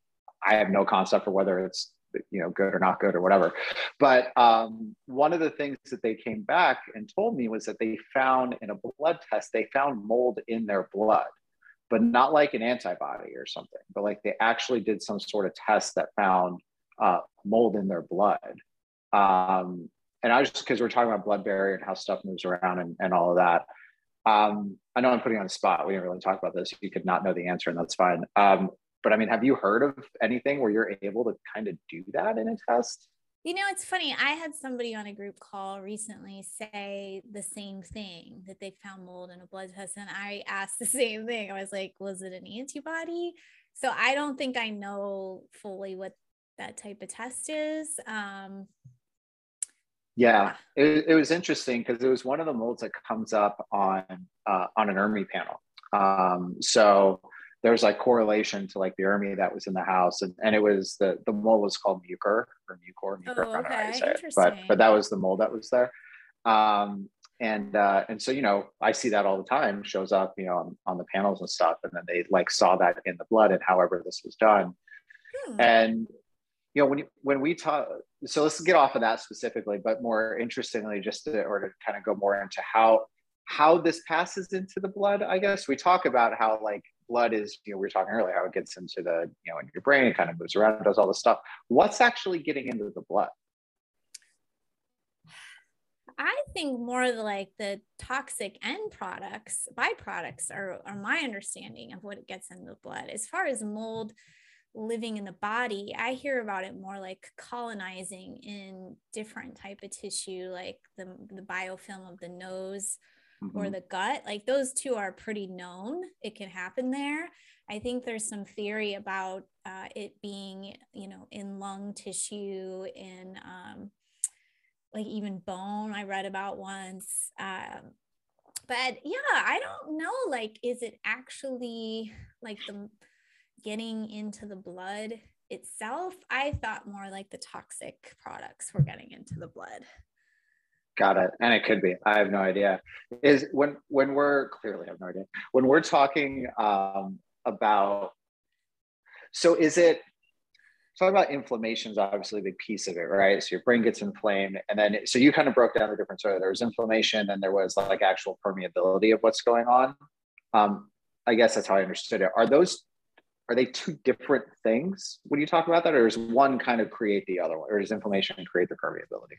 I have no concept for whether it's you know good or not good or whatever. But um, one of the things that they came back and told me was that they found in a blood test they found mold in their blood but not like an antibody or something but like they actually did some sort of test that found uh, mold in their blood. Um, and i just because we're talking about blood barrier and how stuff moves around and, and all of that. Um, i know i'm putting on the spot. We didn't really talk about this. You could not know the answer and that's fine. Um, but I mean, have you heard of anything where you're able to kind of do that in a test? You know, it's funny. I had somebody on a group call recently say the same thing that they found mold in a blood test. And I asked the [laughs] same thing. I was like, was it an antibody? So I don't think I know fully what that type of test is. Um, yeah, it, it was interesting because it was one of the molds that comes up on uh, on an ERMI panel. Um, so there was like correlation to like the ERMI that was in the house, and, and it was the the mold was called mucor or mucor, mucor oh, okay. It, but but that was the mold that was there. Um, and uh, and so you know I see that all the time shows up you know on, on the panels and stuff, and then they like saw that in the blood and however this was done, hmm. and you know when you, when we talk so let's get off of that specifically but more interestingly just to or to kind of go more into how how this passes into the blood i guess we talk about how like blood is you know we were talking earlier how it gets into the you know in your brain it kind of moves around does all this stuff what's actually getting into the blood I think more like the toxic end products, byproducts are, are my understanding of what it gets in the blood. As far as mold, living in the body i hear about it more like colonizing in different type of tissue like the, the biofilm of the nose mm-hmm. or the gut like those two are pretty known it can happen there i think there's some theory about uh, it being you know in lung tissue in um, like even bone i read about once um, but yeah i don't know like is it actually like the getting into the blood itself. I thought more like the toxic products were getting into the blood. Got it. And it could be. I have no idea. Is when when we're clearly have no idea. When we're talking um, about so is it talk about inflammation is obviously a big piece of it, right? So your brain gets inflamed, and then so you kind of broke down the difference. So there was inflammation, and there was like actual permeability of what's going on. Um, I guess that's how I understood it. Are those are they two different things when you talk about that, or does one kind of create the other one, or does inflammation create the permeability?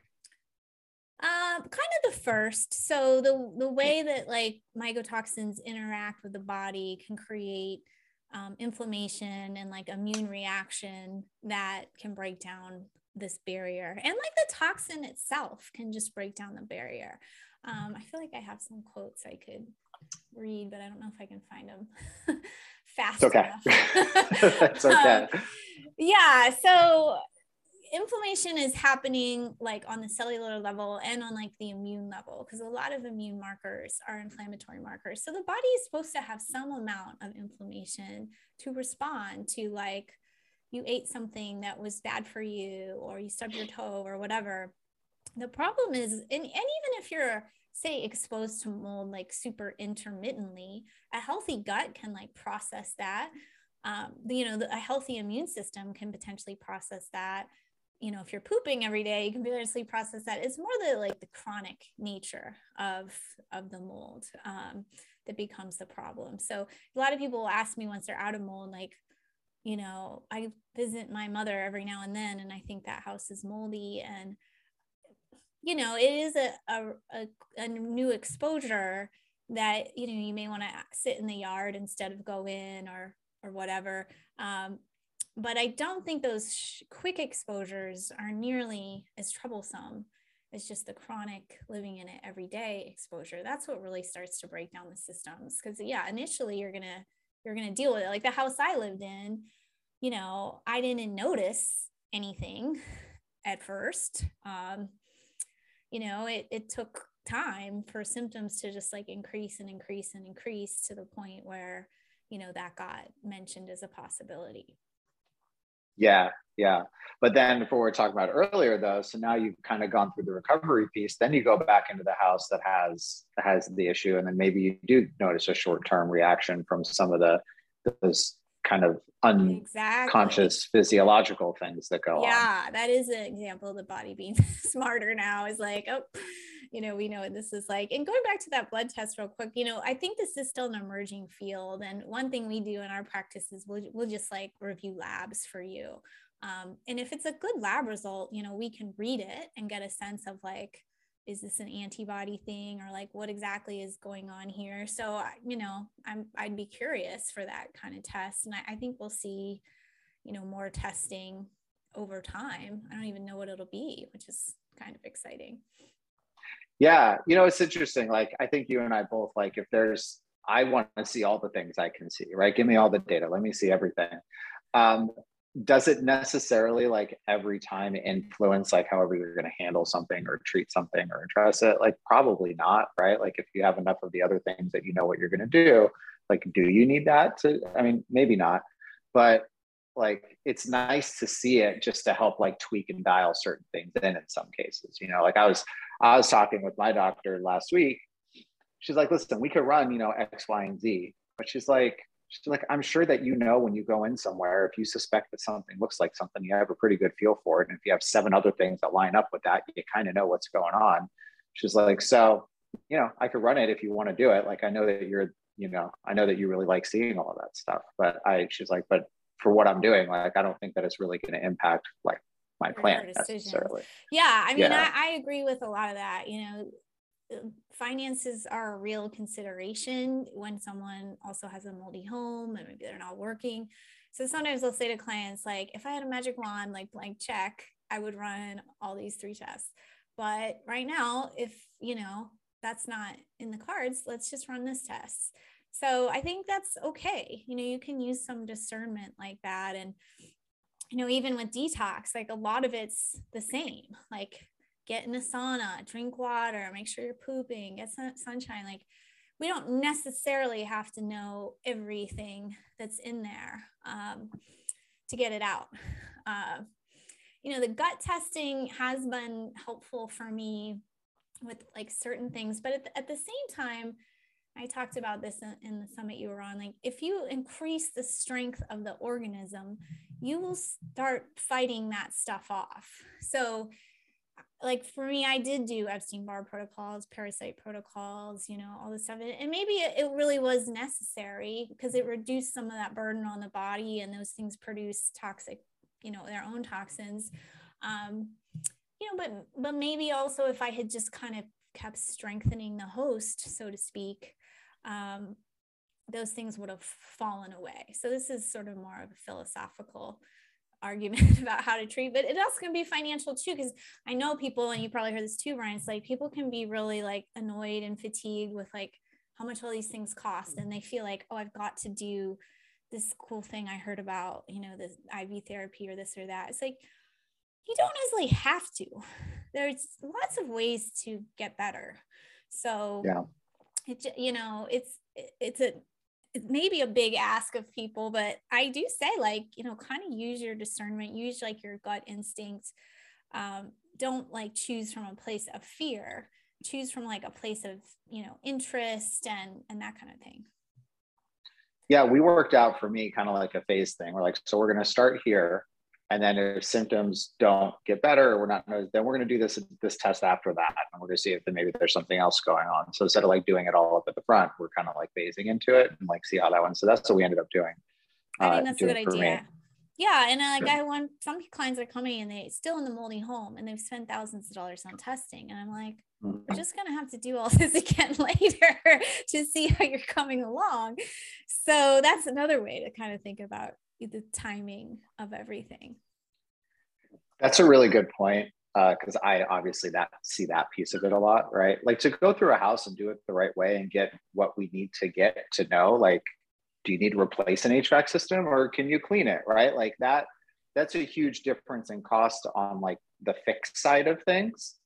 Um, kind of the first. So the the way that like mycotoxins interact with the body can create um, inflammation and like immune reaction that can break down this barrier, and like the toxin itself can just break down the barrier. Um, I feel like I have some quotes I could read, but I don't know if I can find them. [laughs] fast it's okay. [laughs] it's okay. [laughs] Um, yeah. So inflammation is happening like on the cellular level and on like the immune level because a lot of immune markers are inflammatory markers. So the body is supposed to have some amount of inflammation to respond to like you ate something that was bad for you or you stubbed your toe or whatever. The problem is, and, and even if you're say exposed to mold like super intermittently a healthy gut can like process that um, you know the, a healthy immune system can potentially process that you know if you're pooping every day you can potentially process that it's more the like the chronic nature of of the mold um, that becomes the problem so a lot of people will ask me once they're out of mold like you know i visit my mother every now and then and i think that house is moldy and you know, it is a, a, a, a new exposure that, you know, you may want to sit in the yard instead of go in or, or whatever. Um, but I don't think those sh- quick exposures are nearly as troublesome as just the chronic living in it every day exposure. That's what really starts to break down the systems. Cause yeah, initially you're to, you're to deal with it. Like the house I lived in, you know, I didn't notice anything [laughs] at first. Um, you know, it, it took time for symptoms to just like increase and increase and increase to the point where, you know, that got mentioned as a possibility. Yeah, yeah. But then for what we are talking about earlier though, so now you've kind of gone through the recovery piece, then you go back into the house that has has the issue, and then maybe you do notice a short-term reaction from some of the those kind of unconscious exactly. physiological things that go yeah, on. Yeah, that is an example of the body being [laughs] smarter now. Is like, oh, you know, we know what this is like. And going back to that blood test real quick, you know, I think this is still an emerging field. And one thing we do in our practice is we'll, we'll just like review labs for you. Um, and if it's a good lab result, you know, we can read it and get a sense of like, is this an antibody thing or like what exactly is going on here? So you know i'm i'd be curious for that kind of test and I, I, think we'll see you know more testing over time. I don't even know what it'll be which is kind of exciting. Yeah you know it's interesting like i think you and i both like if there's i want to see all the things i can see right? Give me all the data let me see everything. Um, does it necessarily like every time influence like however you're going to handle something or treat something or address it? Like probably not right? Like if you have enough of the other things that you know what you're going to do like do you need that to i mean maybe not but like it's nice to see it just to help like tweak and dial certain things in in some cases you know? Like i was i was talking with my doctor last week. She's like listen we could run you know x y and z but she's like she's like i'm sure that you know when you go in somewhere if you suspect that something looks like something you have a pretty good feel for it and if you have seven other things that line up with that you kind of know what's going on she's like so you know i could run it if you want to do it like i know that you're you know i know that you really like seeing all of that stuff but i she's like but for what I'm doing, like I don't think that it's really going to impact like my plan necessarily. Yeah, I mean, yeah. I, I agree with a lot of that. You know, finances are a real consideration when someone also has a multi home and maybe they're not working. So sometimes I'll say to clients, like, if I had a magic wand, like blank check, I would run all these three tests. But right now, if you know that's not in the cards, let's just run this test. So I think that's okay. You know, you can use some discernment like that. And, you know, even with detox, like a lot of it's the same. Like get in a sauna, drink water, make sure you're pooping, get some sunshine. Like we don't necessarily have to know everything that's in there um, to get it out. Uh, you know, the gut testing has been helpful for me with like certain things, but at the, at the same time, I talked about this in, in, the summit you were on. Like, if you increase the strength of the organism, you will start fighting that stuff off. So, like for me, I did do Epstein Barr protocols, parasite protocols, you know, all this stuff. And maybe it really was necessary because it reduced some of that burden on the body, and those things produce toxic, you know, their own toxins. Um, you know, but but maybe also if I had just kind of kept strengthening the host, so to speak, um, those things would have fallen away. So this is sort of more of a philosophical argument [laughs] about how to treat, but it also can be financial too. Cause I know people, and you probably heard this too, Brian, it's like people can be really like annoyed and fatigued with like how much all these things cost. And they feel like, oh, I've got to do this cool thing I heard about, you know, this IV therapy or this or that. It's like, you don't necessarily have to. [laughs] There's lots of ways to get better. So yeah it, you know it's it's a it may be a big ask of people but i do say like you know kind of use your discernment use like your gut instinct um, don't like choose from a place of fear choose from like a place of you know interest and and that kind of thing. Yeah we worked out for me kind of like a phase thing. We're like so we're going to start here and then if symptoms don't get better or we're not, then we're going to do this this test after that, and we're going to see if then maybe there's something else going on. So instead of like doing it all up at the front, we're kind of like phasing into it and like see how that one. So that's what we ended up doing. I think uh, that's a good idea. Me. Yeah, and uh, like I want some clients are coming and they still in the moldy home and they've spent thousands of dollars on testing, and I'm like, mm-hmm. we're just gonna have to do all [laughs] this again [laughs] later to see how you're coming along. So that's another way to kind of think about the timing of everything. That's a really good point because uh, I obviously that see that piece of it a lot, right? Like to go through a house and do it the right way and get what we need to get to know, like, do you need to replace an HVAC system or can you clean it, right? Like that, that's a huge difference in cost on like the fixed side of things.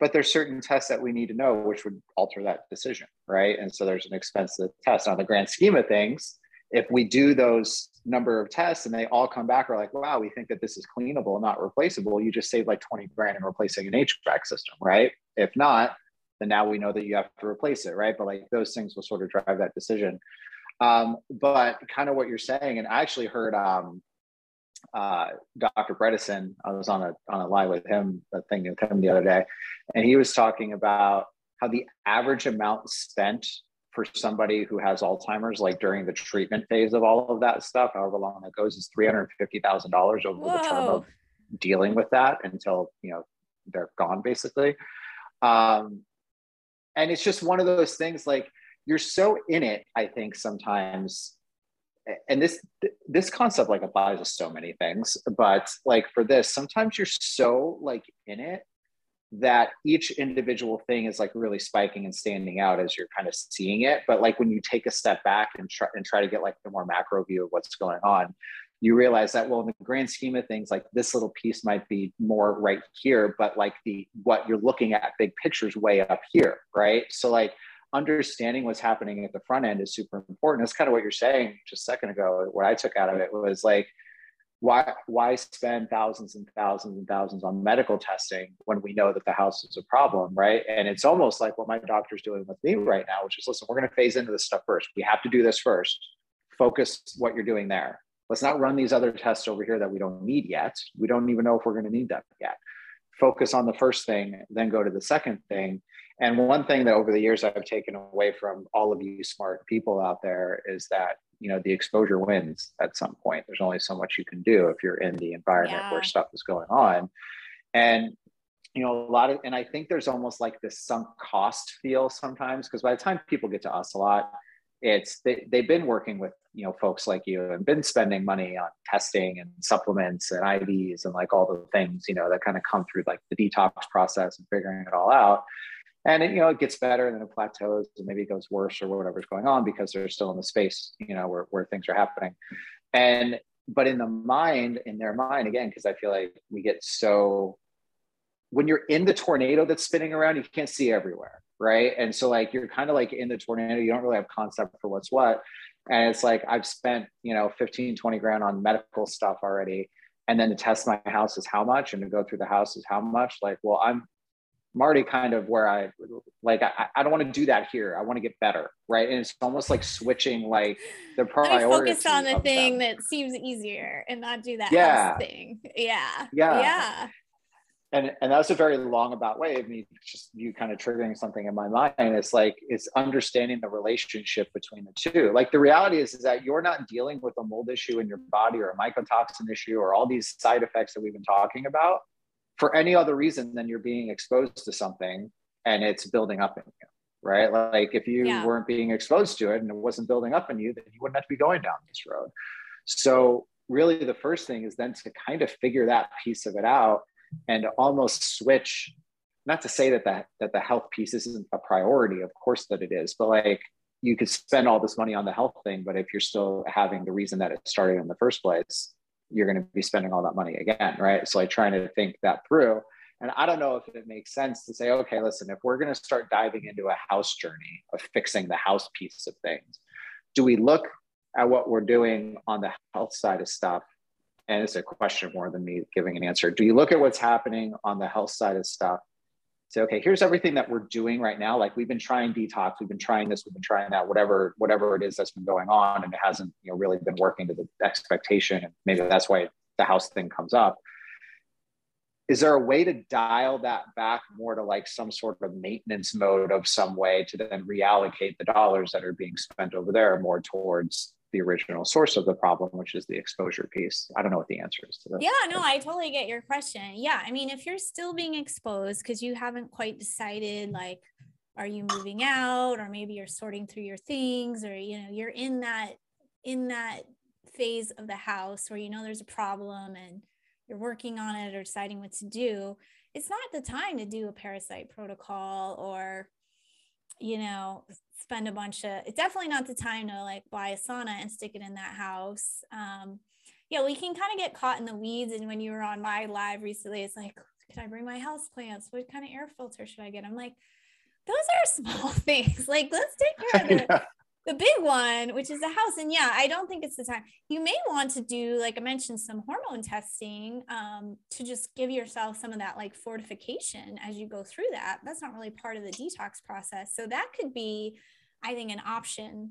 But there's certain tests that we need to know which would alter that decision, right? And so there's an expensive test. On the grand scheme of things, if we do those number of tests and they all come back we're like, wow, we think that this is cleanable, not replaceable, you just save like 20 grand in replacing an HVAC system, right? If not, then now we know that you have to replace it, right? But like those things will sort of drive that decision. Um, but kind of what you're saying, and I actually heard um, uh, Dr. Bredesen, I was on a on a live with him, a thing with him the other day, and he was talking about how the average amount spent for somebody who has Alzheimer's, like during the treatment phase of all of that stuff, however long that goes, is three hundred fifty thousand dollars over Whoa. the term of dealing with that until you know they're gone, basically. Um, and it's just one of those things like you're so in it. I think sometimes, and this this concept like applies to so many things, but like for this, sometimes you're so like in it that each individual thing is like really spiking and standing out as you're kind of seeing it but like when you take a step back and try and try to get like the more macro view of what's going on you realize that well in the grand scheme of things like this little piece might be more right here but like the what you're looking at big pictures way up here right so like understanding what's happening at the front end is super important. That's kind of what you're saying just a second ago. What I took out of it was like, why why spend thousands and thousands and thousands on medical testing when we know that the house is a problem right? And it's almost like what my doctor's doing with me right now which is listen we're going to phase into this stuff first. We have to do this first. Focus what you're doing there. Let's not run these other tests over here that we don't need yet. We don't even know if we're going to need them yet. Focus on the first thing then go to the second thing. And one thing that over the years i've taken away from all of you smart people out there is that you know the exposure wins at some point. There's only so much you can do if you're in the environment yeah. where stuff is going on. And you know a lot of and i think there's almost like this sunk cost feel sometimes because by the time people get to us a lot it's they, they've been working with you know folks like you and been spending money on testing and supplements and ivs and like all the things you know that kind of come through like the detox process and figuring it all out and it, you know it gets better and then it plateaus and maybe it goes worse or whatever's going on because they're still in the space you know where, where things are happening. And but in the mind in their mind again because i feel like we get so when you're in the tornado that's spinning around you can't see everywhere right? And so like you're kind of like in the tornado you don't really have concept for what's what. And it's like i've spent you know 15 20 grand on medical stuff already. And then to test my house is how much and to go through the house is how much. Like well i'm I'm already kind of where I like I, I don't want to do that here. I want to get better, right? And it's almost like switching like the [laughs] priority. Focus on the thing them. that seems easier and not do that yeah. thing. Yeah. Yeah. Yeah. And and that's a very long about way of me just you kind of triggering something in my mind. It's like it's understanding the relationship between the two. Like the reality is, is that you're not dealing with a mold issue in your body or a mycotoxin issue or all these side effects that we've been talking about for any other reason than you're being exposed to something and it's building up in you right like if you yeah. weren't being exposed to it and it wasn't building up in you then you wouldn't have to be going down this road so really the first thing is then to kind of figure that piece of it out and almost switch not to say that that that the health piece isn't a priority of course that it is but like you could spend all this money on the health thing but if you're still having the reason that it started in the first place you're going to be spending all that money again, right? So like trying to think that through. And I don't know if it makes sense to say, okay, listen, if we're going to start diving into a house journey of fixing the house piece of things, do we look at what we're doing on the health side of stuff? And it's a question more than me giving an answer. Do you look at what's happening on the health side of stuff say, okay, here's everything that we're doing right now. Like we've been trying detox, we've been trying this, we've been trying that, whatever, whatever it is that's been going on, and it hasn't, you know, really been working to the expectation. And maybe that's why the house thing comes up. Is there a way to dial that back more to like some sort of maintenance mode of some way to then reallocate the dollars that are being spent over there more towards the original source of the problem, which is the exposure piece. I don't know what the answer is to that. Yeah, no, I totally get your question. Yeah, I mean, if you're still being exposed because you haven't quite decided, like, are you moving out, or maybe you're sorting through your things, or you know, you're in that in that phase of the house where you know there's a problem and you're working on it or deciding what to do. It's not the time to do a parasite protocol or you know spend a bunch of it's definitely not the time to like buy a sauna and stick it in that house. Um yeah we can kind of get caught in the weeds and when you were on my live recently it's like can i bring my house plants? What kind of air filter should i get? I'm like those are small [laughs] things. Like let's take care of [laughs] the, the big one, which is the house. And yeah, I don't think it's the time. You may want to do, like I mentioned, some hormone testing um, to just give yourself some of that like fortification as you go through that. That's not really part of the detox process. So that could be, I think, an option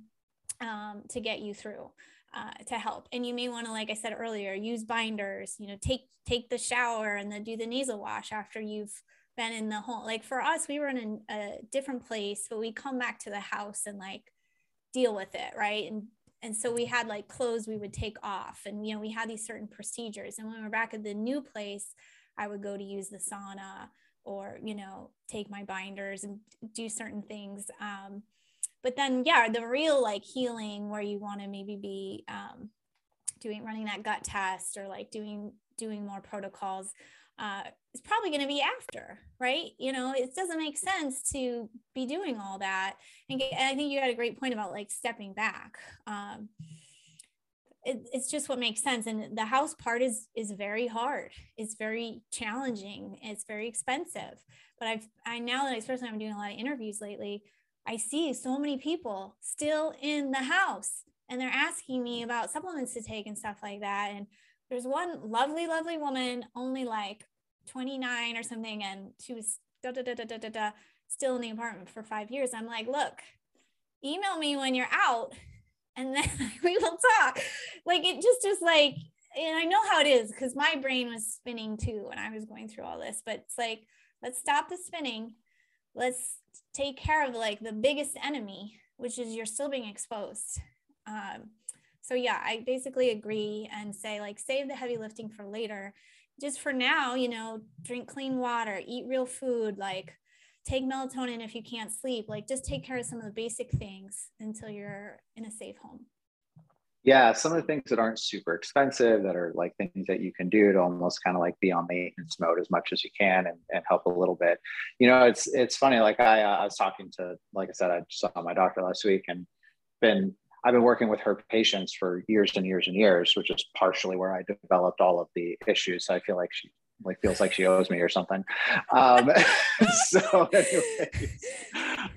um, to get you through. Uh, to help and you may want to like i said earlier use binders you know take take the shower and then do the nasal wash after you've been in the home like for us we were in a, a different place but we come back to the house and like deal with it right? And and so we had like clothes we would take off and you know we had these certain procedures. And when we are back at the new place i would go to use the sauna or you know take my binders and do certain things. Um, but then yeah the real like healing where you want to maybe be um, doing running that gut test or like doing doing more protocols uh, is probably going to be after, right? You know, it doesn't make sense to be doing all that. And, I think you had a great point about like stepping back. Um, it, it's just what makes sense. And the house part is is very hard. It's very challenging. It's very expensive. But I've I now that I, especially I'm doing a lot of interviews lately, I see so many people still in the house and they're asking me about supplements to take and stuff like that. And there's one lovely, lovely woman, only like 29 or something, and she was da da da da da da, da still in the apartment for five years. I'm like, look, email me when you're out and then [laughs] we will talk. Like it just just like, and I know how it is because my brain was spinning too when I was going through all this, but it's like, let's stop the spinning. Let's take care of like the biggest enemy, which is you're still being exposed. Um, so yeah, I basically agree and say like save the heavy lifting for later. Just for now, you know, drink clean water, eat real food, like take melatonin if you can't sleep like just take care of some of the basic things until you're in a safe home yeah some of the things that aren't super expensive that are like things that you can do to almost kind of like be on maintenance mode as much as you can and, and help a little bit you know it's it's funny like i uh, i was talking to like i said i saw my doctor last week and been I've been working with her patients for years and years and years, which is partially where I developed all of the issues. I feel like she like feels like she owes me or something. Um, [laughs] so, anyways,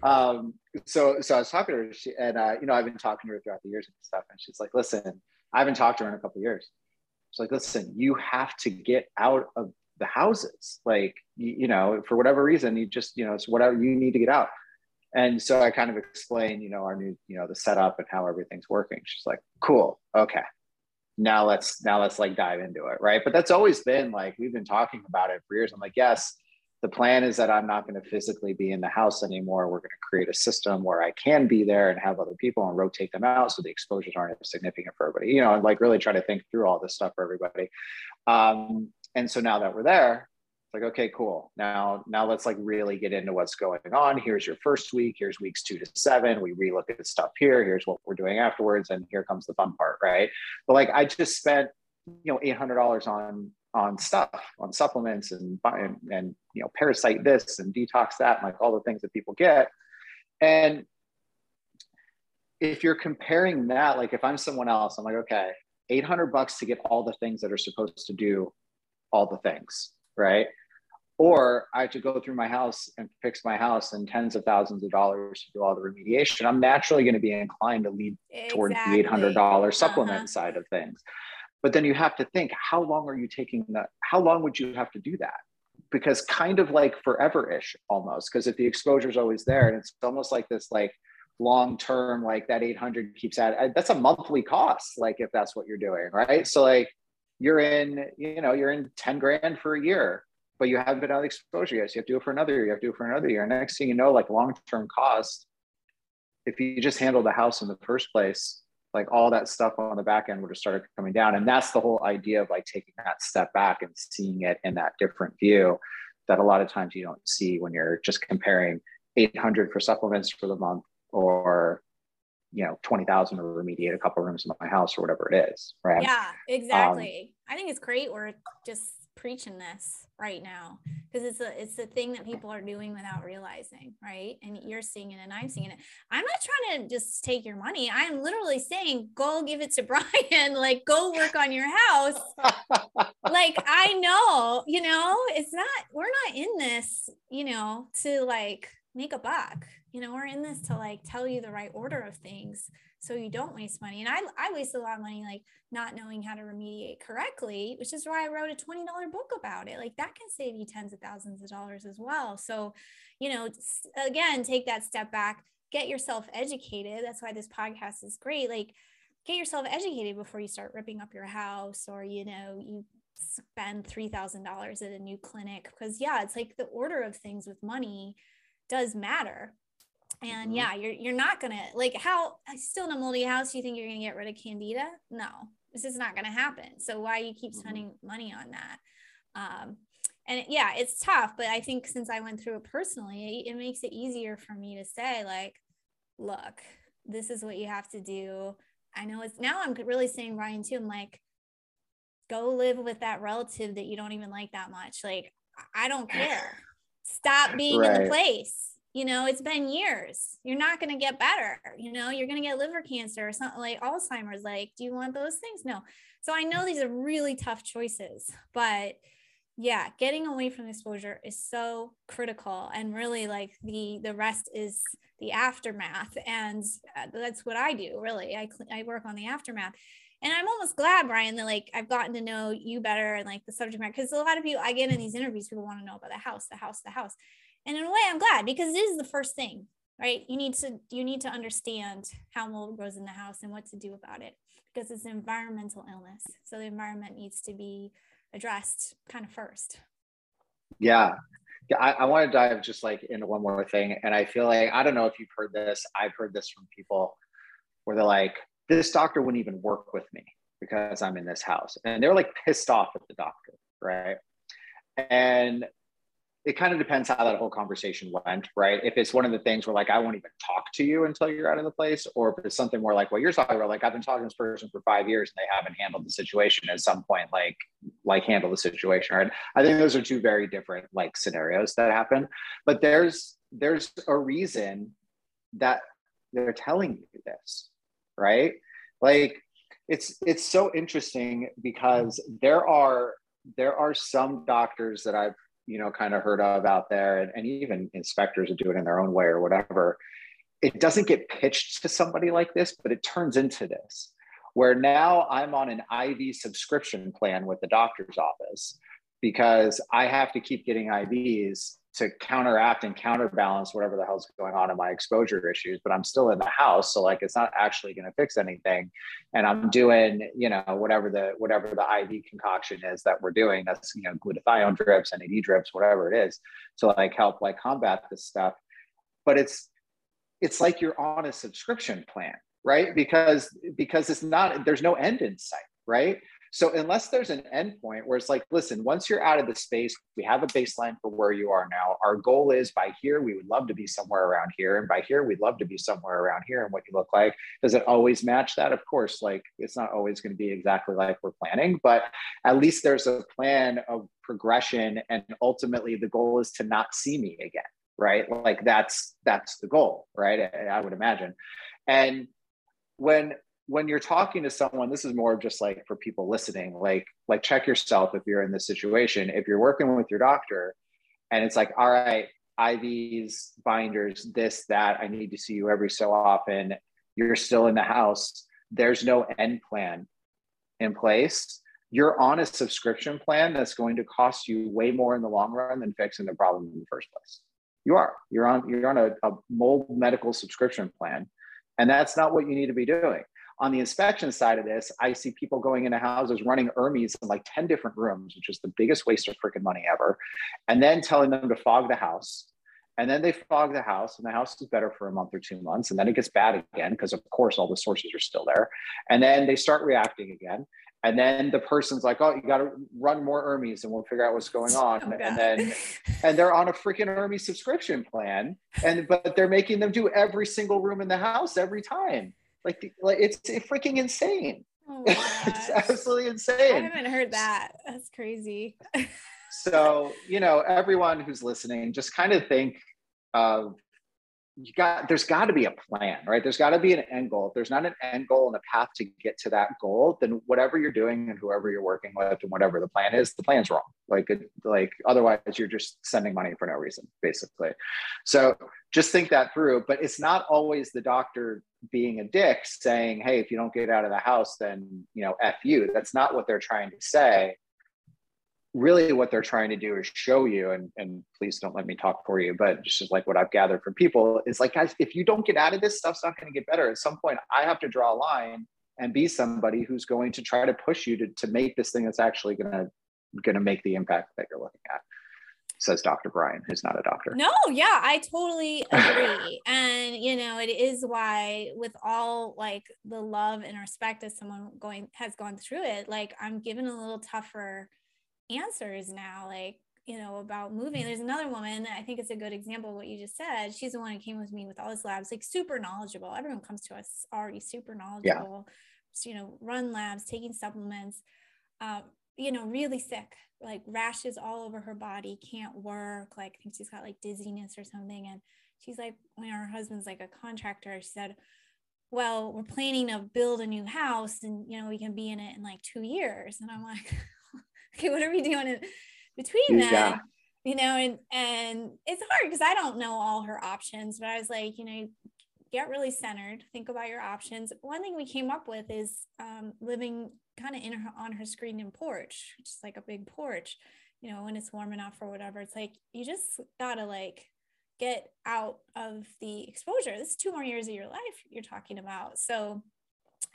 um, so so I was talking to her, she, and uh, you know I've been talking to her throughout the years and stuff, and she's like, "Listen, I haven't talked to her in a couple years." She's like, "Listen, you have to get out of the houses. Like, you, you know, for whatever reason, you just you know, it's whatever you need to get out." And so I kind of explain, you know, our new, you know, the setup and how everything's working. She's like, "Cool, okay." now let's now let's like dive into it. Right? But that's always been like we've been talking about it for years. I'm like yes the plan is that i'm not going to physically be in the house anymore. We're going to create a system where i can be there and have other people and rotate them out so the exposures aren't as significant for everybody. You know and like really try to think through all this stuff for everybody. Um, and so now that we're there like okay cool. Now now let's like really get into what's going on. Here's your first week. Here's weeks two to seven. We relook at stuff here. Here's what we're doing afterwards. And here comes the fun part right? But like i just spent you know $800 on on stuff on supplements and and, and you know parasite this and detox that like all the things that people get. And if you're comparing that like if i'm someone else i'm like okay 800 bucks to get all the things that are supposed to do all the things right or I have to go through my house and fix my house and tens of thousands of dollars to do all the remediation, I'm naturally going to be inclined to lead exactly. towards the $800 uh-huh. supplement uh-huh. side of things. But then you have to think, how long are you taking that? How long would you have to do that? Because kind of like forever-ish almost, because if the exposure is always there and it's almost like this like long term, like that 800 keeps at that's a monthly cost, like if that's what you're doing, right? So like you're in, you know, you're in 10 grand for a year but you haven't been out of exposure yet. So you have to do it for another year. You have to do it for another year. And Next thing you know, like long-term cost, if you just handle the house in the first place, like all that stuff on the back end would have started coming down. And that's the whole idea of like taking that step back and seeing it in that different view that a lot of times you don't see when you're just comparing 800 for supplements for the month or you know 20,000 to remediate a couple rooms in my house or whatever it is right yeah exactly um, i think it's great we're just preaching this right now because it's a it's a thing that people are doing without realizing right? And you're seeing it and i'm seeing it. I'm not trying to just take your money. I'm literally saying go give it to [laughs] brian. Like go work on your house. Like i know you know it's not we're not in this you know to like make a buck. You know we're in this to like tell you the right order of things so you don't waste money. And I, I waste a lot of money like not knowing how to remediate correctly, which is why I wrote a $20 book about it. Like that can save you tens of thousands of dollars as well. So, you know, again, take that step back, get yourself educated. That's why this podcast is great. Like, get yourself educated before you start ripping up your house or, you know, you spend $3,000 at a new clinic. Because, yeah, it's like the order of things with money does matter and mm-hmm. yeah, you're you're not gonna like how still in a moldy house, you think you're gonna get rid of candida? No, this is not gonna happen. So why you keep mm-hmm. spending money on that? Um, and it, yeah, it's tough, but I think since I went through it personally, it, it makes it easier for me to say, like, look, this is what you have to do. I know it's now I'm really saying Ryan too. I'm like, go live with that relative that you don't even like that much. Like, I don't care. Stop being right. in the place you know it's been years. You're not going to get better you know you're going to get liver cancer or something like alzheimer's like do you want those things? No. So i know these are really tough choices but yeah getting away from exposure is so critical and really like the the rest is the aftermath and uh, that's what i do really. I i work on the aftermath. And i'm almost glad brian that like i've gotten to know you better and like the subject matter because a lot of people i get in these interviews people want to know about the house the house the house and in a way i'm glad because it is the first thing right you need to you need to understand how mold grows in the house and what to do about it because it's an environmental illness so the environment needs to be addressed kind of first. Yeah. Yeah, I, I want to dive just like into one more thing. And I feel like, I don't know if you've heard this, I've heard this from people where they're like, this doctor wouldn't even work with me because I'm in this house. And they're like pissed off at the doctor, right? And it kind of depends how that whole conversation went, right? If it's one of the things where like I won't even talk to you until you're out of the place, or if it's something more like what you're talking about, like I've been talking to this person for five years and they haven't handled the situation at some point, like like handle the situation, right? I think those are two very different like scenarios that happen. But there's there's a reason that they're telling you this, right? Like it's it's so interesting because there are there are some doctors that I've you know kind of heard of out there and, and even inspectors do it in their own way or whatever it doesn't get pitched to somebody like this but it turns into this where now i'm on an iv subscription plan with the doctor's office because i have to keep getting ivs to counteract and counterbalance whatever the hell's going on in my exposure issues but i'm still in the house so like it's not actually going to fix anything. And i'm doing you know whatever the whatever the iv concoction is that we're doing that's you know glutathione drips NAD drips whatever it is to like help like combat this stuff. But it's it's like you're on a subscription plan right? Because because it's not there's no end in sight right so unless there's an endpoint where it's like, listen, once you're out of the space, we have a baseline for where you are now. Our goal is by here, we would love to be somewhere around here. And by here, we'd love to be somewhere around here and what you look like. Does it always match that? Of course, like it's not always going to be exactly like we're planning, but at least there's a plan of progression. And ultimately the goal is to not see me again. Right. Like that's that's the goal, right? I, I would imagine. And when when you're talking to someone this is more of just like for people listening like like check yourself if you're in this situation. If you're working with your doctor and it's like all right ivs binders this that i need to see you every so often. You're still in the house. There's no end plan in place. You're on a subscription plan that's going to cost you way more in the long run than fixing the problem in the first place. You are. You're on you're on a, a mold medical subscription plan and that's not what you need to be doing on the inspection side of this, I see people going into houses running ERMIs in like 10 different rooms, which is the biggest waste of freaking money ever, and then telling them to fog the house. And then they fog the house, and the house is better for a month or two months. And then it gets bad again because, of course, all the sources are still there. And then they start reacting again. And then the person's like, "Oh, you got to run more ERMIs, and we'll figure out what's going on." Oh, and then, [laughs] and they're on a freaking ERMI subscription plan, and but they're making them do every single room in the house every time. Like, like it's freaking insane. Oh [laughs] it's absolutely insane. I haven't heard that. That's crazy. so, you know, everyone who's listening, just kind of think of you got there's got to be a plan right? There's got to be an end goal. If there's not an end goal and a path to get to that goal then whatever you're doing and whoever you're working with and whatever the plan is the plan's wrong. Like like otherwise you're just sending money for no reason basically. So just think that through but it's not always the doctor being a dick saying hey if you don't get out of the house then you know f you. That's not what they're trying to say really what they're trying to do is show you and, and please don't let me talk for you but just like what i've gathered from people is like guys if you don't get out of this stuff's not going to get better. At some point i have to draw a line and be somebody who's going to try to push you to, to make this thing that's actually going to going to make the impact that you're looking at says dr brian who's not a doctor. No yeah i totally agree. [laughs] And you know it is why with all like the love and respect as someone going has gone through it like i'm given a little tougher answers now like you know about moving. There's another woman i think it's a good example of what you just said. She's the one who came with me with all his labs like super knowledgeable. Everyone comes to us already super knowledgeable. Yeah. so, you know run labs taking supplements um, you know really sick like rashes all over her body can't work. Like I think she's got like dizziness or something. And she's like when her husband's like a contractor. She said well we're planning to build a new house and you know we can be in it in like two years. And i'm like [laughs] [laughs] okay, what are we doing? between them yeah. you know and and it's hard because i don't know all her options but i was like you know get really centered think about your options one thing we came up with is um, living kind of in her on her screen and porch just like a big porch you know when it's warm enough or whatever it's like you just gotta like get out of the exposure this is two more years of your life you're talking about so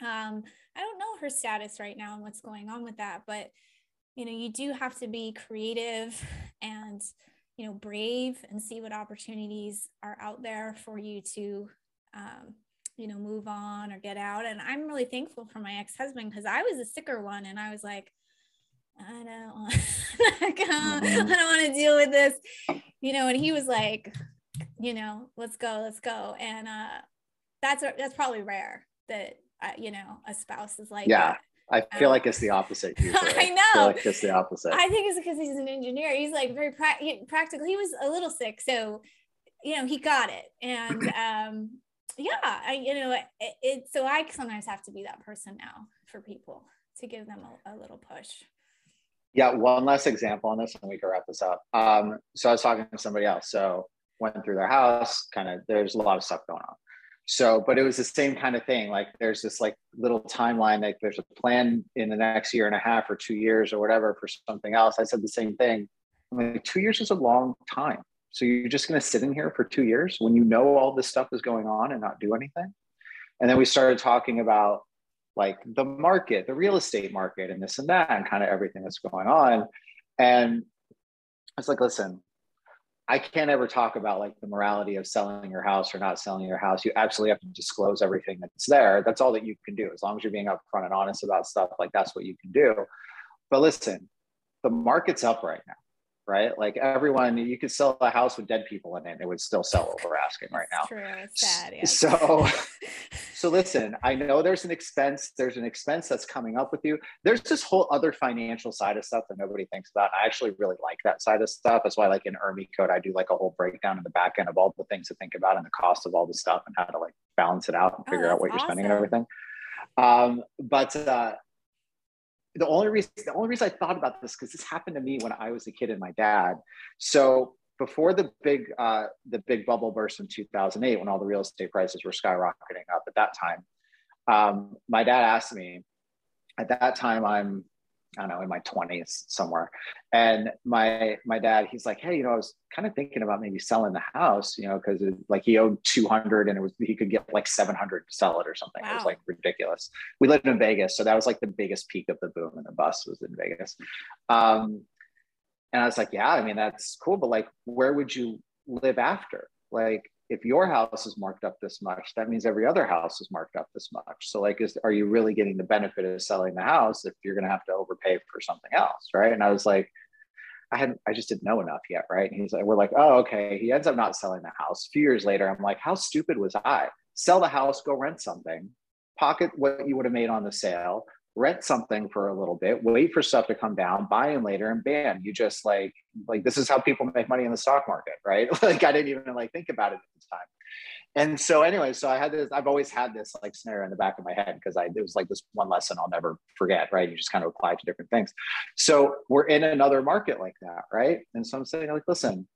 um, i don't know her status right now and what's going on with that but you know you do have to be creative and you know brave and see what opportunities are out there for you to um, you know move on or get out. And i'm really thankful for my ex-husband because i was a sicker one and i was like i don't want [laughs] mm-hmm. i don't want to deal with this you know and he was like you know let's go let's go. And uh that's that's probably rare that uh, you know a spouse is like yeah I feel like it's the [laughs] opposite. Usually. I know. I like it's the opposite. I think it's because he's an engineer. He's like very pra- practical. He was a little sick, so you know he got it. And [clears throat] um, yeah, I you know it, it, So I sometimes have to be that person now for people to give them a, a little push. Yeah, one last example on this, and we can wrap this up. Um, so I was talking to somebody else. So went through their house. Kind of, there's a lot of stuff going on so but it was the same kind of thing. Like there's this like little timeline like there's a plan in the next year and a half or two years or whatever for something else. I said the same thing. I mean, two years is a long time. So you're just going to sit in here for two years when you know all this stuff is going on and not do anything? And then we started talking about like the market the real estate market and this and that and kind of everything that's going on. And it's like listen I can't ever talk about like the morality of selling your house or not selling your house. You absolutely have to disclose everything that's there. That's all that you can do. As long as you're being upfront and honest about stuff, like that's what you can do. But listen, the market's up right now right? Like everyone, you could sell a house with dead people in it, it would still sell what we're asking right now. True, it's sad. Yeah. So, [laughs] so listen, I know there's an expense. There's an expense that's coming up with you. There's this whole other financial side of stuff that nobody thinks about. I actually really like that side of stuff. That's why, like in ERMI Code, I do like a whole breakdown in the back end of all the things to think about and the cost of all the stuff and how to like balance it out and oh, figure oh, out what awesome. you're spending and everything. Um, but uh, the only reason the only reason I thought about this because this happened to me when I was a kid and my dad. So before the big uh, the big bubble burst in 2008, when all the real estate prices were skyrocketing up at that time, um, my dad asked me. At that time, I'm I don't know, in my 20s somewhere. And my my dad, he's like, hey, you know, I was kind of thinking about maybe selling the house, you know, because like he owed 200 and it was he could get like 700 to sell it or something. Wow. It was like ridiculous. We lived in Vegas, so that was like the biggest peak of the boom, and the bus was in Vegas. Um, and I was like, yeah, I mean that's cool, but like, where would you live after? Like, if your house is marked up this much, that means every other house is marked up this much. So like, is, are you really getting the benefit of selling the house if you're going to have to overpay for something else? Right. And I was like, I hadn't, I just didn't know enough yet. Right. And he's like, we're like, oh, okay. He ends up not selling the house. A few years later, I'm like, how stupid was I? Sell the house, go rent something, pocket what you would have made on the sale, rent something for a little bit, wait for stuff to come down, buy in later, and bam, you just like like this is how people make money in the stock market, right? [laughs] like I didn't even like think about it at the time. And so anyway, so I had this, I've always had this like scenario in the back of my head because I it was like this one lesson I'll never forget, right? You just kind of apply to different things. So we're in another market like that, right? And so I'm saying, like, listen,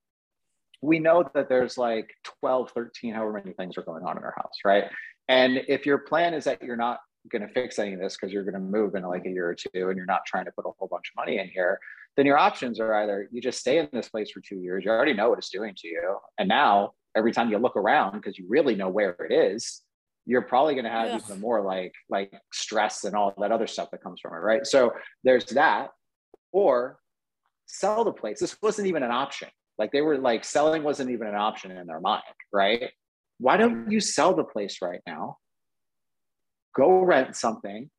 we know that there's like 12, 13, however many things are going on in our house, right? And if your plan is that you're not going to fix any of this because you're going to move in like a year or two and you're not trying to put a whole bunch of money in here, then your options are either you just stay in this place for two years, you already know what it's doing to you. And now every time you look around because you really know where it is, you're probably going to have Ugh. even more like like stress and all that other stuff that comes from it, right? So there's that, or sell the place. This wasn't even an option. Like they were like selling wasn't even an option in their mind, right? Why don't you sell the place right now? Go rent something.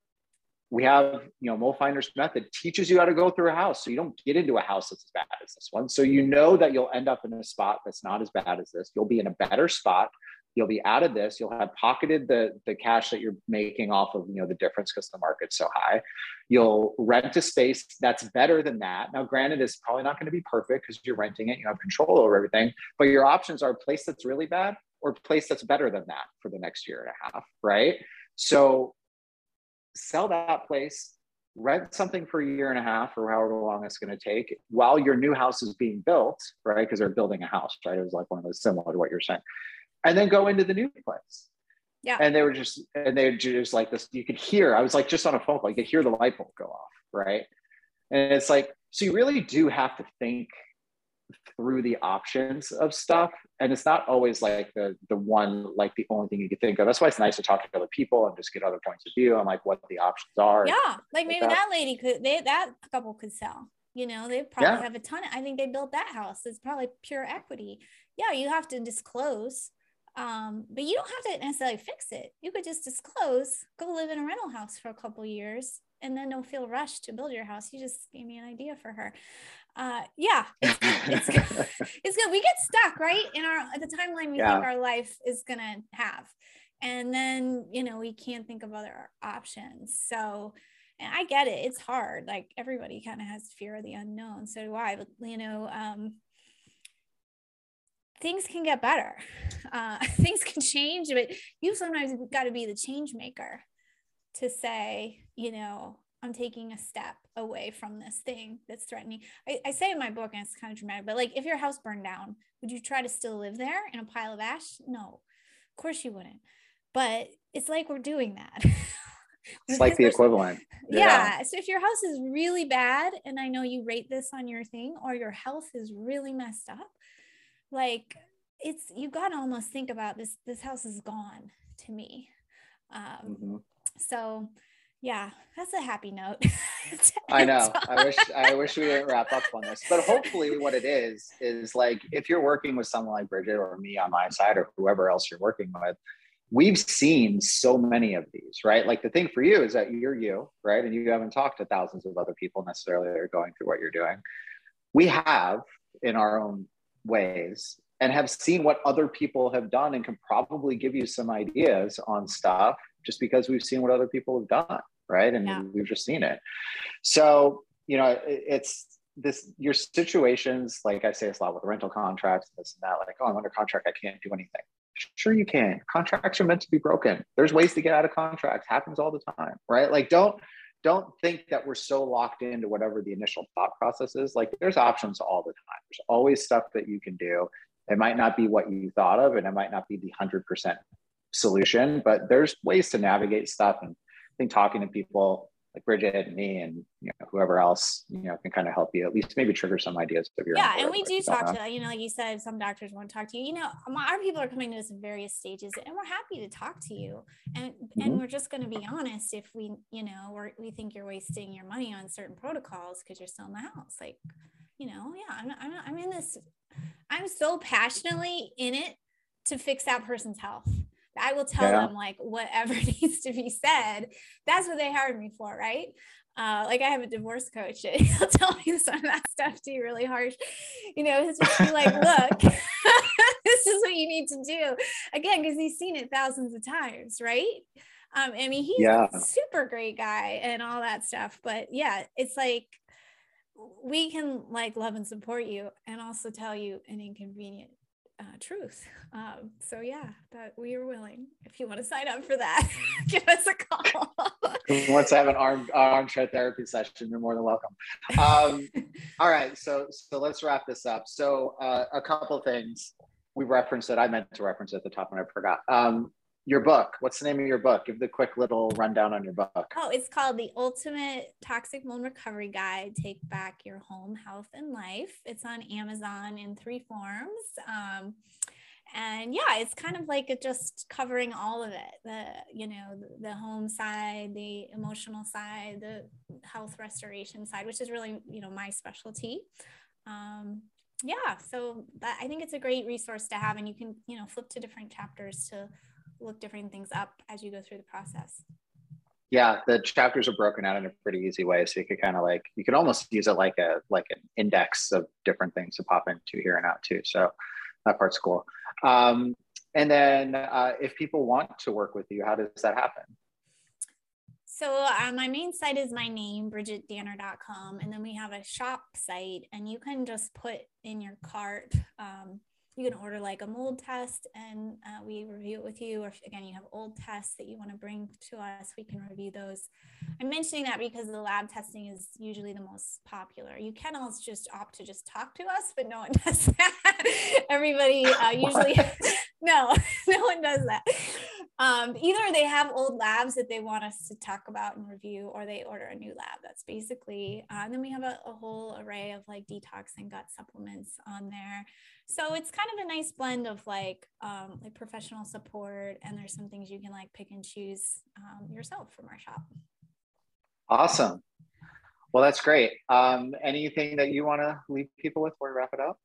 We have, you know, Moldfinders method teaches you how to go through a house. So you don't get into a house that's as bad as this one. So you know that you'll end up in a spot that's not as bad as this. You'll be in a better spot. You'll be out of this. You'll have pocketed the, the cash that you're making off of, you know, the difference because the market's so high. You'll rent a space that's better than that. Now, granted, it's probably not going to be perfect because you're renting it. You have control over everything, but your options are a place that's really bad or a place that's better than that for the next year and a half, right? So sell that place, rent something for a year and a half or however long it's going to take while your new house is being built, right? Because they're building a house, right? It was like one of those similar to what you're saying. And then go into the new place. Yeah. And they were just, and they were just like this, you could hear, I was like just on a phone call, you could hear the light bulb go off, right? And it's like, so you really do have to think through the options of stuff. And it's not always like the the one like the only thing you can think of. That's why it's nice to talk to other people and just get other points of view on like what the options are. Yeah like maybe that. that. lady could they that couple could sell. You know they probably yeah. have a ton. Of, i think they built that house. It's probably pure equity. Yeah you have to disclose um, but you don't have to necessarily fix it. You could just disclose go live in a rental house for a couple years and then don't feel rushed to build your house. You just gave me an idea for her uh yeah it's, it's, good. [laughs] [laughs] it's good. We get stuck right? In our at the timeline we yeah. think our life is gonna have. And then you know we can't think of other options. So and i get it. It's hard. Like everybody kind of has fear of the unknown. So do i. But you know um things can get better. Uh [laughs] things can change but you sometimes got to be the change maker to say you know I'm taking a step away from this thing that's threatening. I, I, say in my book, and it's kind of dramatic, but like if your house burned down, would you try to still live there in a pile of ash? No, of course you wouldn't. But it's like we're doing that. [laughs] it's like the equivalent. Yeah. yeah. So if your house is really bad, and I know you rate this on your thing, or your health is really messed up, like it's you got to almost think about this. This house is gone to me. Um, mm-hmm. So yeah that's a happy note. [laughs] I know. I wish i wish we didn't wrap up on this but hopefully what it is is like if you're working with someone like bridgit or me on my side or whoever else you're working with we've seen so many of these right? Like the thing for you is that you're you right? And you haven't talked to thousands of other people necessarily that are going through what you're doing. We have in our own ways and have seen what other people have done and can probably give you some ideas on stuff just because we've seen what other people have done right? And yeah. we've just seen it. So you know it's this your situations like i say it's a lot with rental contracts this and that like oh i'm under contract i can't do anything. Sure you can. Contracts are meant to be broken. There's ways to get out of contracts. Happens all the time right? Like don't don't think that we're so locked into whatever the initial thought process is. Like there's options all the time. There's always stuff that you can do. It might not be what you thought of and it might not be the 100% solution but there's ways to navigate stuff and think talking to people like Bridgit and me and you know whoever else you know can kind of help you at least maybe trigger some ideas of your yeah and we do talk to you know like you said some doctors want to talk to you. You know our people are coming to us in various stages and we're happy to talk to you. And mm-hmm. and we're just going to be honest if we you know or we think you're wasting your money on certain protocols because you're still in the house. Like you know yeah I'm, I'm, I'm in this i'm so passionately in it to fix that person's health I will tell yeah. them like whatever [laughs] needs to be said. That's what they hired me for, right? Uh, like I have a divorce coach. [laughs] He'll tell me some of that stuff too, really harsh. You know, he's just be like, [laughs] look, this is what you need to do. Again, because he's seen it thousands of times, right? Um, I mean, he's yeah. a super great guy and all that stuff. But yeah, it's like we can like love and support you and also tell you an inconvenient uh, truth. Um, so yeah, that we are willing. If you want to sign up for that, [laughs] give us a call. Wants to have an arm armchair therapy session? You're more than welcome. Um, all right, so so let's wrap this up. So uh, a couple things we referenced that I meant to reference at the top and I forgot. Um, your book. What's the name of your book? Give the quick little rundown on your book. Oh, it's called The Ultimate Toxic Mold Recovery Guide Take Back Your Home, Health, and Life. It's on Amazon in three forms. Um, and yeah, it's kind of like just covering all of it the, you know, the, the home side, the emotional side, the health restoration side, which is really, you know, my specialty. Um, yeah, so that, I think it's a great resource to have, and you can, you know, flip to different chapters to look different things up as you go through the process yeah the chapters are broken out in a pretty easy way so you could kind of like you could almost use it like a like an index of different things to pop into here and out too so that part's cool um, and then uh, if people want to work with you how does that happen so uh, my main site is my name, bridgitdanner.com. And then we have a shop site and you can just put in your cart um, you can order like a mold test and uh, we review it with you. Or if, again, you have old tests that you want to bring to us, we can review those. I'm mentioning that because the lab testing is usually the most popular. You can also just opt to just talk to us, but no one [laughs] does that. Everybody uh, [laughs] usually, [laughs] no, no one does that. Um, either they have old labs that they want us to talk about and review, or they order a new lab. That's basically, uh, and then we have a, a whole array of like detox and gut supplements on there. So it's kind of a nice blend of like um, like professional support, and there's some things you can like pick and choose um, yourself from our shop. Awesome. Well, that's great. Um, anything that you want to leave people with before we wrap it up?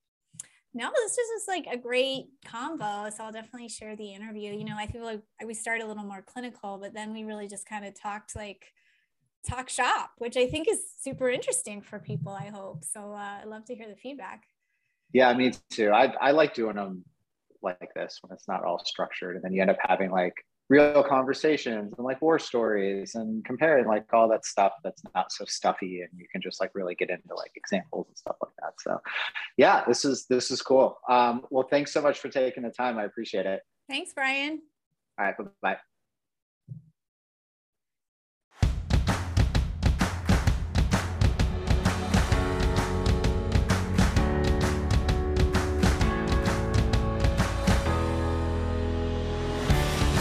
No, this was just like a great combo. So I'll definitely share the interview. You know, I feel like we started a little more clinical, but then we really just kind of talked like talk shop, which I think is super interesting for people. I hope so. Uh, I'd love to hear the feedback. Yeah, me too. I, I like doing them like this when it's not all structured and then you end up having like real conversations and like war stories and comparing like all that stuff that's not so stuffy and you can just like really get into like examples and stuff like that. So yeah this is this is cool. Um, well thanks so much for taking the time. I appreciate it. Thanks brian. All right bye-bye